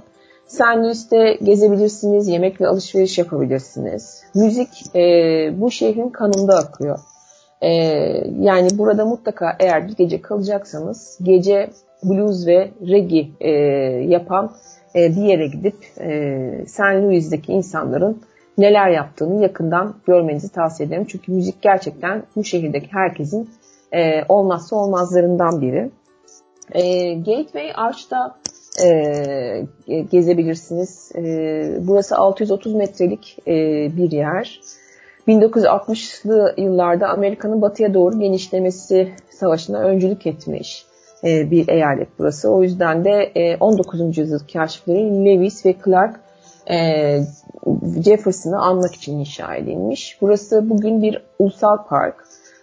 Louis'te gezebilirsiniz, yemek ve alışveriş yapabilirsiniz. Müzik e, bu şehrin kanında akıyor. E, yani burada mutlaka eğer bir gece kalacaksanız gece blues ve reggae e, yapan e, bir yere gidip e, St. Louis'deki insanların neler yaptığını yakından görmenizi tavsiye ederim. Çünkü müzik gerçekten bu şehirdeki herkesin e, olmazsa olmazlarından biri. E, Gateway Arch'ta e, gezebilirsiniz. E, burası 630 metrelik e, bir yer. 1960'lı yıllarda Amerika'nın batıya doğru genişlemesi savaşına öncülük etmiş e, bir eyalet burası. O yüzden de 19. E, yüzyıl kaşifleri Lewis ve Clark e, Jefferson'ı anmak için inşa edilmiş. Burası bugün bir ulusal park.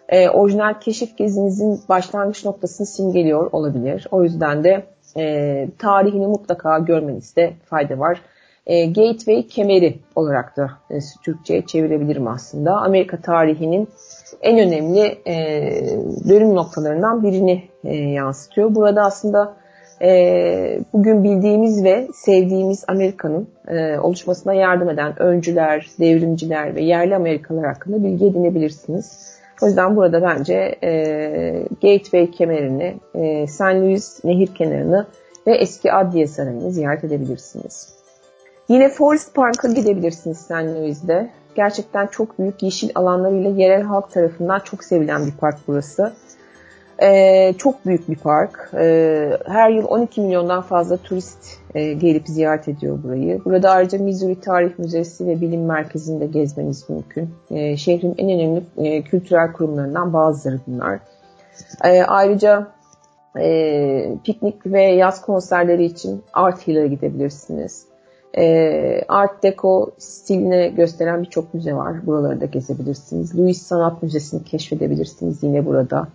E, orijinal keşif gezinizin başlangıç noktasını simgeliyor olabilir. O yüzden de e, tarihini mutlaka görmenizde fayda var. E, Gateway kemeri olarak da e, Türkçe'ye çevirebilirim aslında. Amerika tarihinin en önemli e, dönüm noktalarından birini e, yansıtıyor. Burada aslında e, bugün bildiğimiz ve sevdiğimiz Amerika'nın e, oluşmasına yardım eden öncüler, devrimciler ve yerli Amerikalılar hakkında bilgi edinebilirsiniz. O yüzden burada bence e, Gateway kemerini, e, St. Louis nehir kenarını ve eski Adliye Sarayı'nı ziyaret edebilirsiniz. Yine Forest Park'a gidebilirsiniz St. Louis'de. Gerçekten çok büyük yeşil alanlarıyla yerel halk tarafından çok sevilen bir park burası. Ee, çok büyük bir park. Ee, her yıl 12 milyondan fazla turist e, gelip ziyaret ediyor burayı. Burada ayrıca Missouri Tarih Müzesi ve Bilim Merkezi'nde gezmeniz mümkün. Ee, şehrin en önemli e, kültürel kurumlarından bazıları bunlar. Ee, ayrıca e, piknik ve yaz konserleri için Art Hill'e gidebilirsiniz. E, Art Deco stiline gösteren birçok müze var. Buraları da gezebilirsiniz. Louis Sanat Müzesi'ni keşfedebilirsiniz yine burada.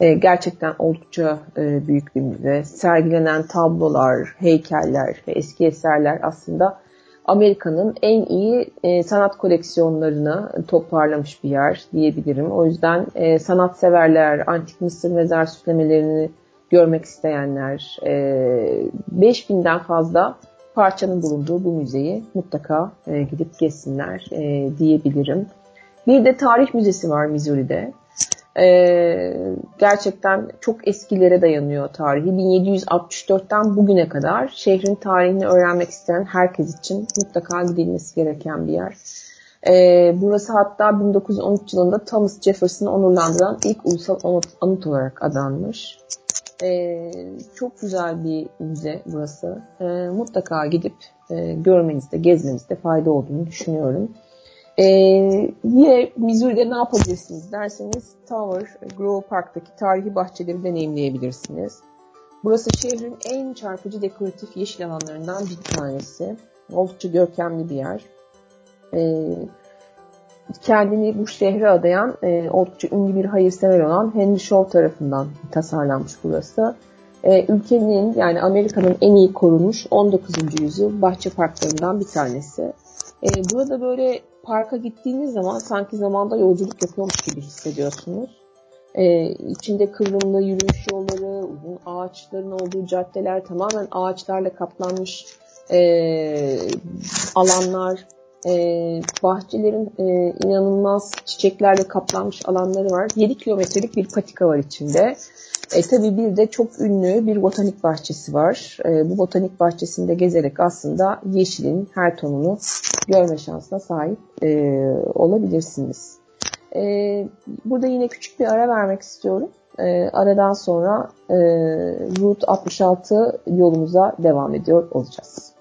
E, gerçekten oldukça e, büyük bir müze. Sergilenen tablolar, heykeller ve eski eserler aslında Amerika'nın en iyi e, sanat koleksiyonlarını toparlamış bir yer diyebilirim. O yüzden e, sanatseverler, antik Mısır mezar süslemelerini görmek isteyenler, e, 5000'den fazla parçanın bulunduğu bu müzeyi mutlaka e, gidip gezsinler e, diyebilirim. Bir de tarih müzesi var Missouri'de. E, gerçekten çok eskilere dayanıyor tarihi. 1764'ten bugüne kadar şehrin tarihini öğrenmek isteyen herkes için mutlaka gidilmesi gereken bir yer. E, burası hatta 1913 yılında Thomas Jefferson'ı onurlandıran ilk ulusal anıt olarak adanmış. E, çok güzel bir müze burası. E, mutlaka gidip e, görmenizde, gezmenizde fayda olduğunu düşünüyorum. E, yine Missouri'de ne yapabilirsiniz derseniz Tower Grove Park'taki tarihi bahçeleri deneyimleyebilirsiniz. Burası şehrin en çarpıcı dekoratif yeşil alanlarından bir tanesi. Oldukça görkemli bir yer. E, kendini bu şehre adayan e, oldukça ünlü bir hayırsever olan Henry Shaw tarafından tasarlanmış burası. E, ülkenin yani Amerika'nın en iyi korunmuş 19. yüzyıl bahçe parklarından bir tanesi. E, burada böyle parka gittiğiniz zaman sanki zamanda yolculuk yapıyormuş gibi hissediyorsunuz. E, içinde kıvrımlı yürüyüş yolları, uzun ağaçların olduğu caddeler, tamamen ağaçlarla kaplanmış e, alanlar, e, bahçelerin e, inanılmaz çiçeklerle kaplanmış alanları var. 7 kilometrelik bir patika var içinde. E, tabii bir de çok ünlü bir botanik bahçesi var. E, bu botanik bahçesinde gezerek aslında yeşilin her tonunu görme şansına sahip e, olabilirsiniz. E, burada yine küçük bir ara vermek istiyorum. E, aradan sonra e, Route 66 yolumuza devam ediyor olacağız.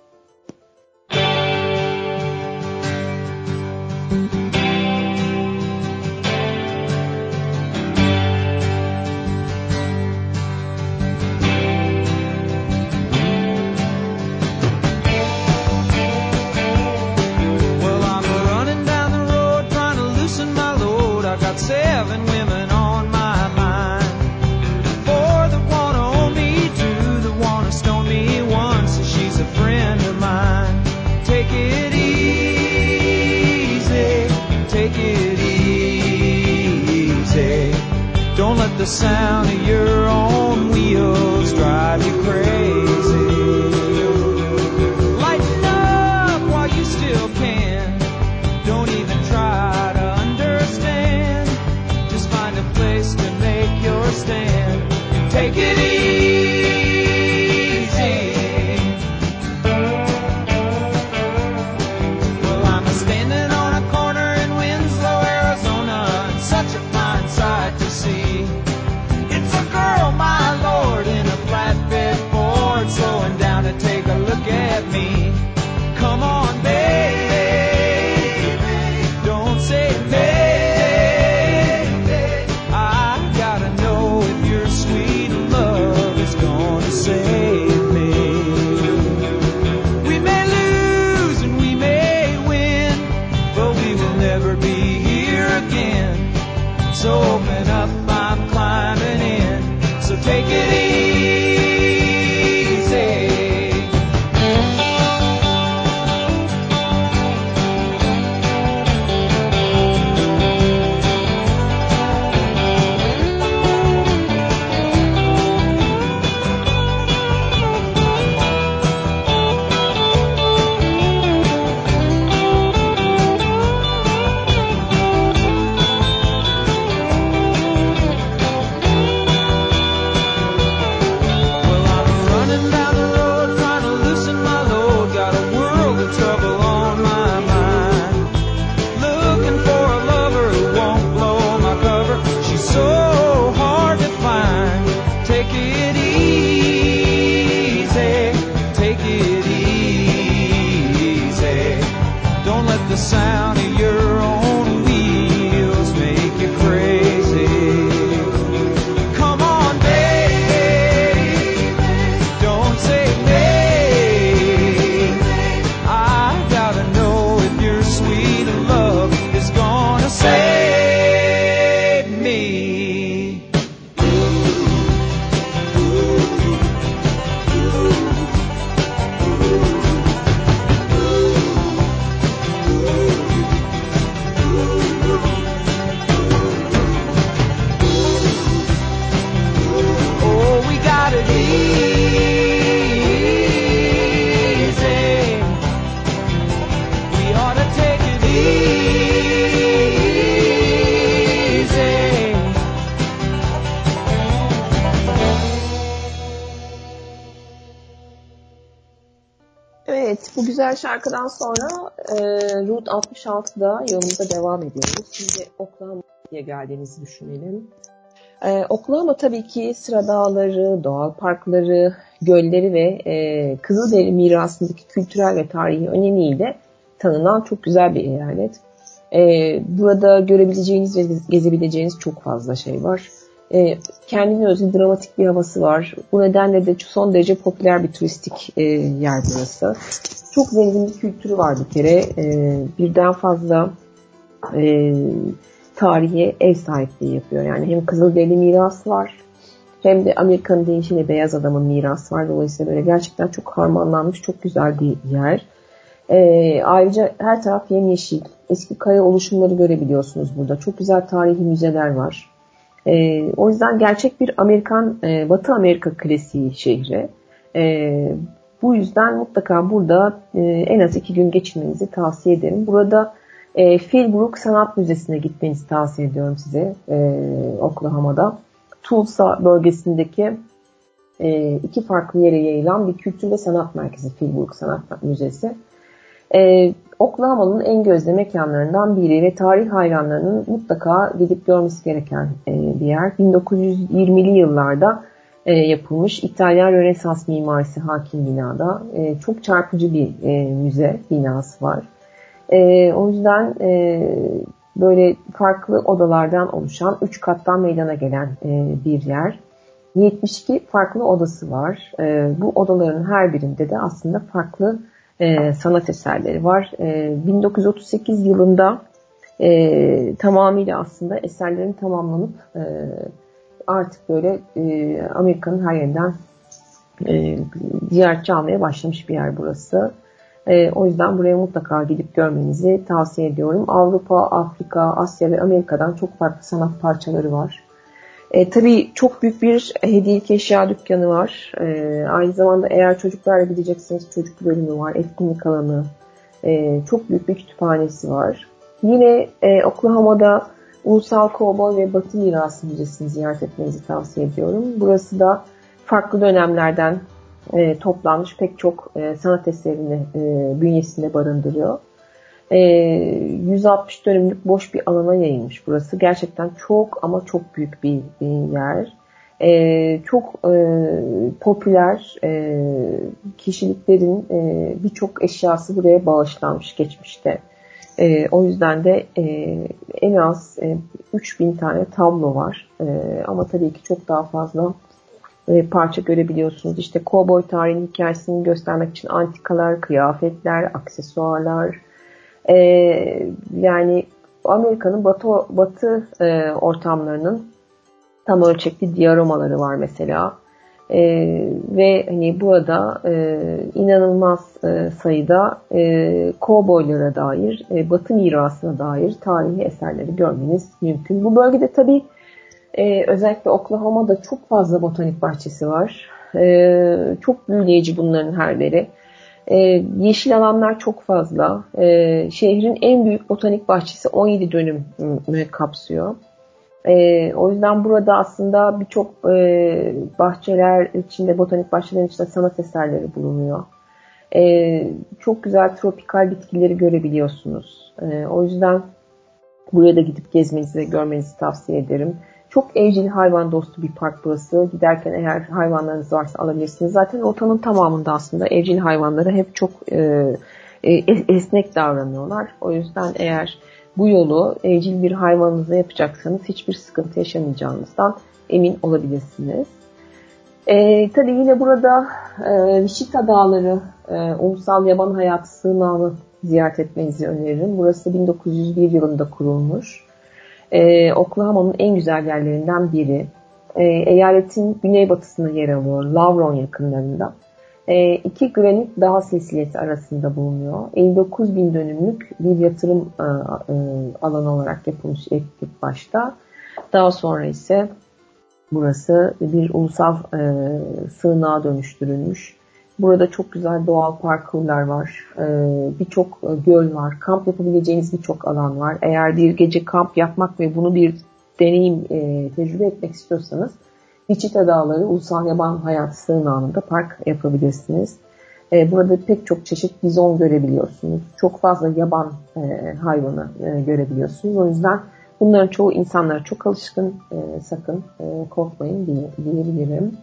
Güzel şarkıdan sonra e, Route 66'da yolumuza devam ediyoruz. Şimdi Oklahoma'ya geldiğinizi düşünelim. E, Oklahoma tabii ki sıra dağları, doğal parkları, gölleri ve e, Kızılderili mirasındaki kültürel ve tarihi önemiyle tanınan çok güzel bir eyalet. E, burada görebileceğiniz ve gezebileceğiniz çok fazla şey var. E, kendine özgü dramatik bir havası var. Bu nedenle de son derece popüler bir turistik e, yer burası. Çok zengin bir kültürü var bir kere. E, birden fazla e, tarihe ev sahipliği yapıyor. Yani hem Kızılderili mirası var hem de Amerika'nın deyişiyle beyaz adamın mirası var. Dolayısıyla böyle gerçekten çok harmanlanmış, çok güzel bir yer. E, ayrıca her taraf yemyeşil. Eski kaya oluşumları görebiliyorsunuz burada. Çok güzel tarihi müzeler var. E, o yüzden gerçek bir Amerikan, e, Batı Amerika klasiği şehri. E, bu yüzden mutlaka burada e, en az iki gün geçirmenizi tavsiye ederim. Burada e, Philbrook Sanat Müzesi'ne gitmenizi tavsiye ediyorum size e, Oklahoma'da. Tulsa bölgesindeki e, iki farklı yere yayılan bir kültür ve sanat merkezi Philbrook Sanat Müzesi. E, Oklahoma'nın en gözde mekanlarından biri ve tarih hayranlarının mutlaka gidip görmesi gereken bir yer. 1920'li yıllarda e, yapılmış İtalyan Rönesans mimarisi hakim binada. E, çok çarpıcı bir e, müze binası var. E, o yüzden e, böyle farklı odalardan oluşan 3 kattan meydana gelen e, bir yer. 72 farklı odası var. E, bu odaların her birinde de aslında farklı e, sanat eserleri var. E, 1938 yılında e, tamamıyla aslında eserlerin tamamlanıp e, artık böyle e, Amerika'nın her yerinden e, ziyaretçi almaya başlamış bir yer burası. E, o yüzden buraya mutlaka gidip görmenizi tavsiye ediyorum. Avrupa, Afrika, Asya ve Amerika'dan çok farklı sanat parçaları var. E, tabii çok büyük bir hediyelik eşya dükkanı var. E, aynı zamanda eğer çocuklarla gidecekseniz çocuk bölümü var, etkinlik alanı, e, çok büyük bir kütüphanesi var. Yine e, Oklahoma'da Ulusal Kovboy ve Batı Mirası Müzesi'ni ziyaret etmenizi tavsiye ediyorum. Burası da farklı dönemlerden e, toplanmış pek çok e, sanat eserini e, bünyesinde barındırıyor. E, 160 dönümlük boş bir alana yayılmış burası. Gerçekten çok ama çok büyük bir, bir yer. E, çok e, popüler e, kişiliklerin e, birçok eşyası buraya bağışlanmış geçmişte. E, o yüzden de e, en az e, 3000 tane tablo var. E, ama tabii ki çok daha fazla e, parça görebiliyorsunuz. İşte kovboy tarihinin hikayesini göstermek için antikalar, kıyafetler, aksesuarlar. E, yani Amerika'nın batı, batı e, ortamlarının tam ölçekli diyaramaları var mesela. E, ve hani burada e, inanılmaz e, sayıda e, kovboylara dair, e, batı mirasına dair tarihi eserleri görmeniz mümkün. Bu bölgede tabii ee, özellikle Oklahoma'da çok fazla botanik bahçesi var. Ee, çok büyüleyici bunların her biri. Ee, yeşil alanlar çok fazla. Ee, şehrin en büyük botanik bahçesi 17 dönüm kapsıyor. Ee, o yüzden burada aslında birçok e, bahçeler içinde, botanik bahçelerin içinde sanat eserleri bulunuyor. Ee, çok güzel tropikal bitkileri görebiliyorsunuz. Ee, o yüzden buraya da gidip gezmenizi görmenizi tavsiye ederim. Çok evcil hayvan dostu bir park burası. Giderken eğer hayvanlarınız varsa alabilirsiniz. Zaten rotanın tamamında aslında evcil hayvanları hep çok e, e, esnek davranıyorlar. O yüzden eğer bu yolu evcil bir hayvanınıza yapacaksanız hiçbir sıkıntı yaşamayacağınızdan emin olabilirsiniz. E, tabii yine burada e, Wichita Dağları e, Ulusal Yaban Hayatı Sığınağı'nı ziyaret etmenizi öneririm. Burası 1901 yılında kurulmuş e, Oklahoma'nın en güzel yerlerinden biri. E, eyaletin güneybatısında yer alıyor, Lavron yakınlarında. E, iki granit dağ silsilesi arasında bulunuyor. 59 bin dönümlük bir yatırım e, e, alanı olarak yapılmış ilk başta. Daha sonra ise burası bir ulusal e, sığınağa dönüştürülmüş. Burada çok güzel doğal parkurlar var. Ee, birçok e, göl var. Kamp yapabileceğiniz birçok alan var. Eğer bir gece kamp yapmak ve bunu bir deneyim, e, tecrübe etmek istiyorsanız Wichita Dağları Ulusal Yaban Hayatı Sığınağı'nda park yapabilirsiniz. E, burada pek çok çeşit bizon görebiliyorsunuz. Çok fazla yaban e, hayvanı e, görebiliyorsunuz. O yüzden bunların çoğu insanlara çok alışkın. Sakın korkmayın diye, diyebilirim.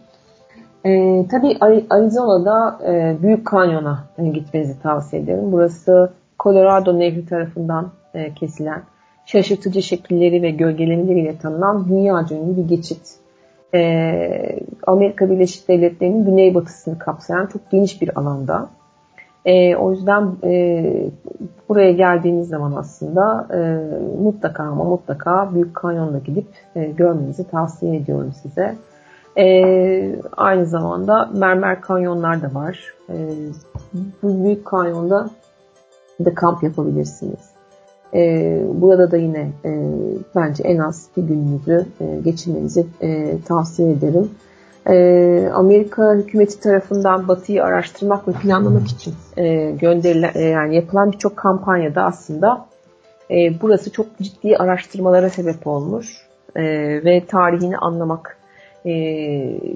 E, tabii Arizona'da e, Büyük Kanyon'a e, gitmenizi tavsiye ederim. Burası Colorado Nehri tarafından e, kesilen şaşırtıcı şekilleri ve gölgelemeleriyle tanınan dünya ünlü bir geçit. Ee, Amerika Birleşik Devletleri'nin güneybatısını kapsayan çok geniş bir alanda. E, o yüzden e, buraya geldiğiniz zaman aslında e, mutlaka ama mutlaka Büyük Kanyon'da gidip e, görmenizi tavsiye ediyorum size. E, aynı zamanda mermer kanyonlar da var. E, bu Büyük Kanyon'da da kamp yapabilirsiniz. E, burada da yine e, bence en az bir gününüzü e, geçirmenizi e, tavsiye ederim. E, Amerika hükümeti tarafından Batı'yı araştırmak ve planlamak için e, gönderilen e, yani yapılan birçok kampanyada aslında e, burası çok ciddi araştırmalara sebep olmuş e, ve tarihini anlamak e,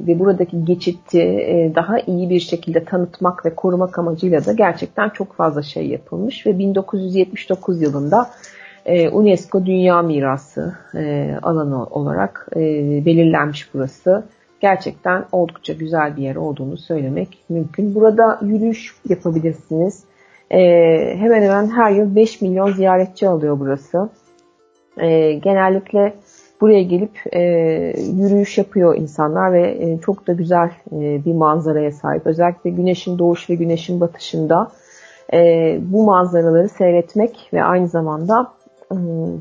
ve buradaki geçiti e, daha iyi bir şekilde tanıtmak ve korumak amacıyla da gerçekten çok fazla şey yapılmış ve 1979 yılında e, UNESCO Dünya Mirası e, alanı olarak e, belirlenmiş burası. Gerçekten oldukça güzel bir yer olduğunu söylemek mümkün. Burada yürüyüş yapabilirsiniz. E, hemen hemen her yıl 5 milyon ziyaretçi alıyor burası. E, genellikle Buraya gelip e, yürüyüş yapıyor insanlar ve e, çok da güzel e, bir manzaraya sahip. Özellikle güneşin doğuş ve güneşin batışında e, bu manzaraları seyretmek ve aynı zamanda e,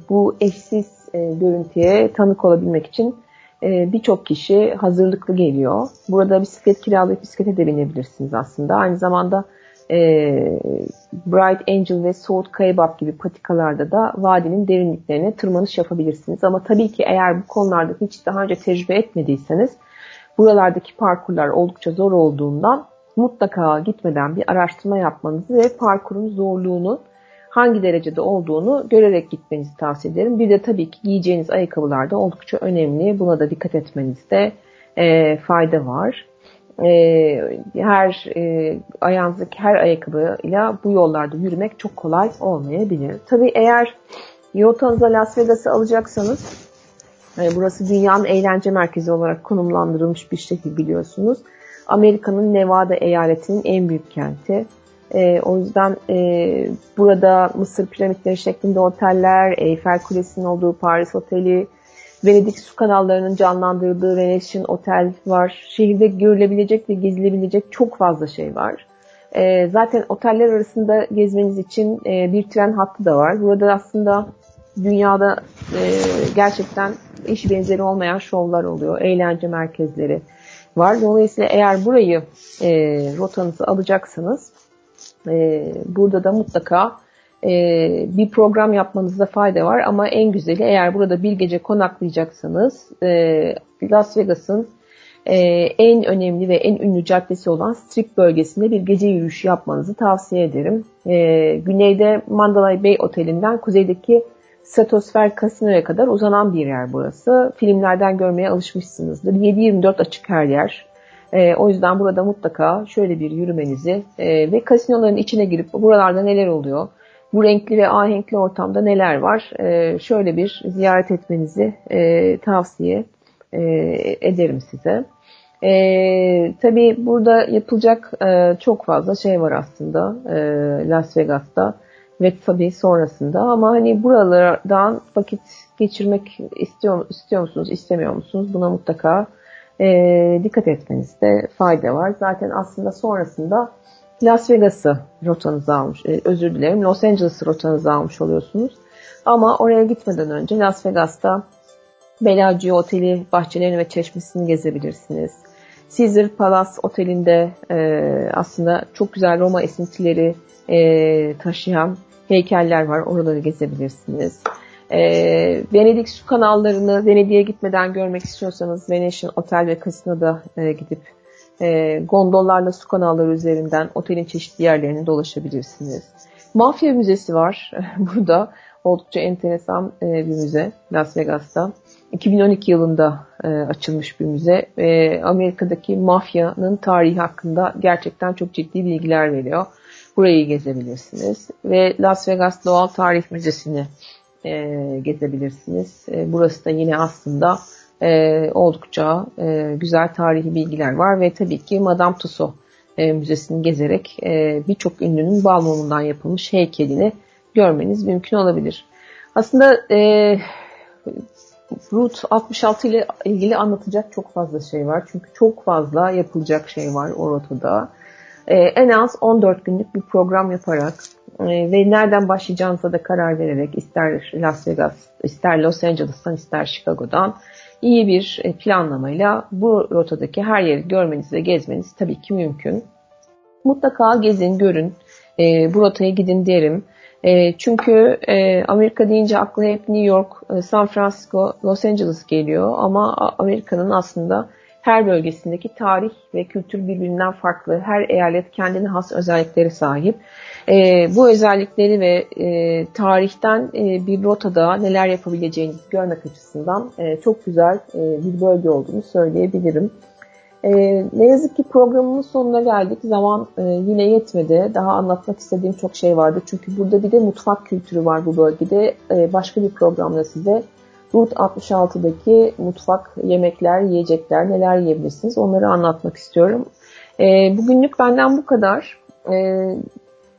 bu eşsiz e, görüntüye tanık olabilmek için e, birçok kişi hazırlıklı geliyor. Burada bisiklet kiralayıp bisiklete de binebilirsiniz aslında. Aynı zamanda e, Bright Angel ve Soğut Kayabap gibi patikalarda da vadinin derinliklerine tırmanış yapabilirsiniz. Ama tabii ki eğer bu konularda hiç daha önce tecrübe etmediyseniz buralardaki parkurlar oldukça zor olduğundan mutlaka gitmeden bir araştırma yapmanızı ve parkurun zorluğunu hangi derecede olduğunu görerek gitmenizi tavsiye ederim. Bir de tabii ki giyeceğiniz ayakkabılar da oldukça önemli. Buna da dikkat etmenizde e, fayda var e, her e, ayağınızdaki her ayakkabıyla bu yollarda yürümek çok kolay olmayabilir. Tabii eğer yotanıza Las Vegas'ı alacaksanız e, burası dünyanın eğlence merkezi olarak konumlandırılmış bir şehir biliyorsunuz. Amerika'nın Nevada eyaletinin en büyük kenti. E, o yüzden e, burada Mısır piramitleri şeklinde oteller, Eyfel Kulesi'nin olduğu Paris Oteli, Venedik su kanallarının canlandırdığı Venetian Otel var. Şehirde görülebilecek ve gezilebilecek çok fazla şey var. E, zaten oteller arasında gezmeniz için e, bir tren hattı da var. Burada aslında dünyada e, gerçekten eş benzeri olmayan şovlar oluyor. Eğlence merkezleri var. Dolayısıyla eğer burayı e, rotanızı alacaksanız e, burada da mutlaka bir program yapmanızda fayda var ama en güzeli eğer burada bir gece konaklayacaksanız e, Las Vegas'ın e, en önemli ve en ünlü caddesi olan Strip bölgesinde bir gece yürüyüşü yapmanızı tavsiye ederim. E, güneyde Mandalay Bay Oteli'nden kuzeydeki Stratosfer Casino'ya kadar uzanan bir yer burası. Filmlerden görmeye alışmışsınızdır. 7-24 açık her yer. E, o yüzden burada mutlaka şöyle bir yürümenizi e, ve kasinoların içine girip buralarda neler oluyor, bu renkli ve ahenkli ortamda neler var? E, şöyle bir ziyaret etmenizi e, tavsiye e, ederim size. E, tabii burada yapılacak e, çok fazla şey var aslında e, Las Vegas'ta ve tabii sonrasında ama hani buralardan vakit geçirmek istiyor, istiyor musunuz, istemiyor musunuz? Buna mutlaka e, dikkat etmenizde fayda var. Zaten aslında sonrasında Las Vegas'ı rotanızı almış, e, özür dilerim Los Angeles'ı rotanızı almış oluyorsunuz. Ama oraya gitmeden önce Las Vegas'ta Bellagio Oteli bahçelerini ve çeşmesini gezebilirsiniz. Caesar Palace Oteli'nde e, aslında çok güzel Roma esintileri e, taşıyan heykeller var. Oraları gezebilirsiniz. E, Venedik su kanallarını Venedik'e gitmeden görmek istiyorsanız Venetian Otel ve Casino'da e, gidip e, gondollarla su kanalları üzerinden otelin çeşitli yerlerini dolaşabilirsiniz. Mafya Müzesi var burada. Oldukça enteresan e, bir müze Las Vegas'ta. 2012 yılında e, açılmış bir müze. E, Amerika'daki mafyanın tarihi hakkında gerçekten çok ciddi bilgiler veriyor. Burayı gezebilirsiniz. Ve Las Vegas Doğal Tarih Müzesi'ni e, gezebilirsiniz. E, burası da yine aslında e, oldukça e, güzel tarihi bilgiler var. Ve tabii ki Madame Tussauds e, Müzesi'ni gezerek e, birçok ünlünün bal mumundan yapılmış heykelini görmeniz mümkün olabilir. Aslında e, Route 66 ile ilgili anlatacak çok fazla şey var. Çünkü çok fazla yapılacak şey var o rotada. Ee, en az 14 günlük bir program yaparak e, ve nereden başlayacağınıza da karar vererek ister Las Vegas, ister Los Angeles'tan, ister Chicago'dan iyi bir e, planlamayla bu rotadaki her yeri görmeniz ve gezmeniz tabii ki mümkün. Mutlaka gezin, görün, e, bu rotaya gidin derim. E, çünkü e, Amerika deyince akla hep New York, e, San Francisco, Los Angeles geliyor ama Amerika'nın aslında her bölgesindeki tarih ve kültür birbirinden farklı. Her eyalet kendine has özellikleri sahip. E, bu özellikleri ve e, tarihten e, bir rotada neler yapabileceğinizi görmek açısından e, çok güzel e, bir bölge olduğunu söyleyebilirim. E, ne yazık ki programımın sonuna geldik. Zaman e, yine yetmedi. Daha anlatmak istediğim çok şey vardı. Çünkü burada bir de mutfak kültürü var bu bölgede. E, başka bir programda size Route 66'daki mutfak, yemekler, yiyecekler, neler yiyebilirsiniz onları anlatmak istiyorum. E, bugünlük benden bu kadar. E,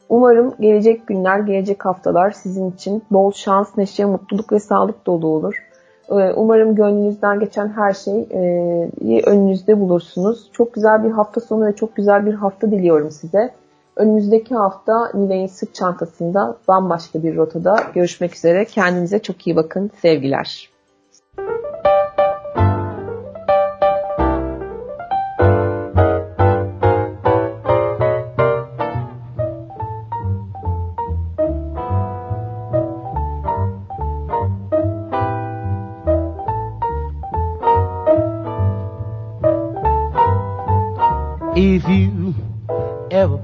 umarım gelecek günler, gelecek haftalar sizin için bol şans, neşe, mutluluk ve sağlık dolu olur. Ee, umarım gönlünüzden geçen her şeyi e, önünüzde bulursunuz. Çok güzel bir hafta sonu ve çok güzel bir hafta diliyorum size. Önümüzdeki hafta Nilay'ın sırt çantasında bambaşka bir rotada görüşmek üzere. Kendinize çok iyi bakın. Sevgiler.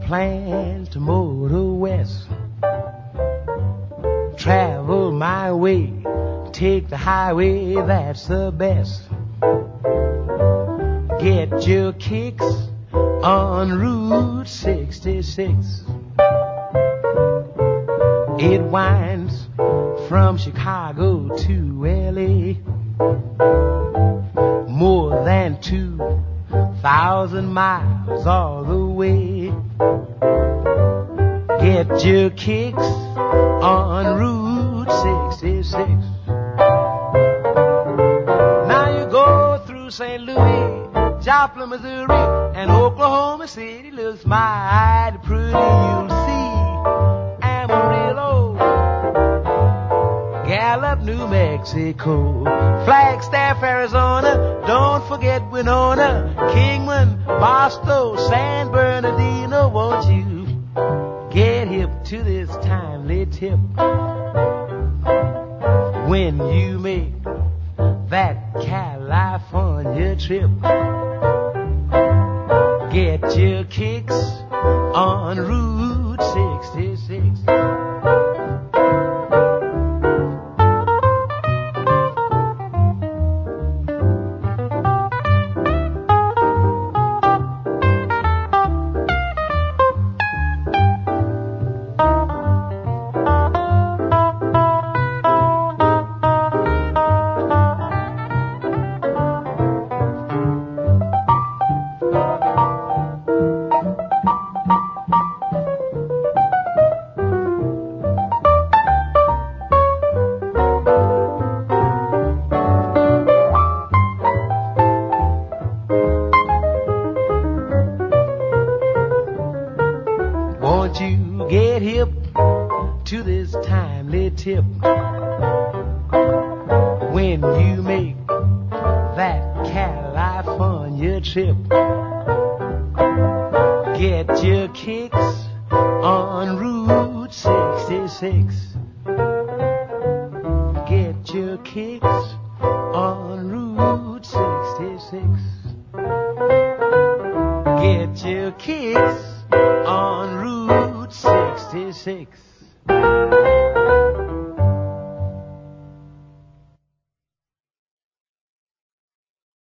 Plan to motor west. Travel my way, take the highway, that's the best. Get your kicks on Route 66. It winds from Chicago to LA. More than 2,000 miles all the way. Get your kicks on Route 66. Now you go through St. Louis, Joplin, Missouri, and Oklahoma City looks mighty pretty. You'll see Amarillo, Gallup, New Mexico, Flagstaff, Arizona. Don't forget Winona, Kingman, Boston, San Bernardino. Trip,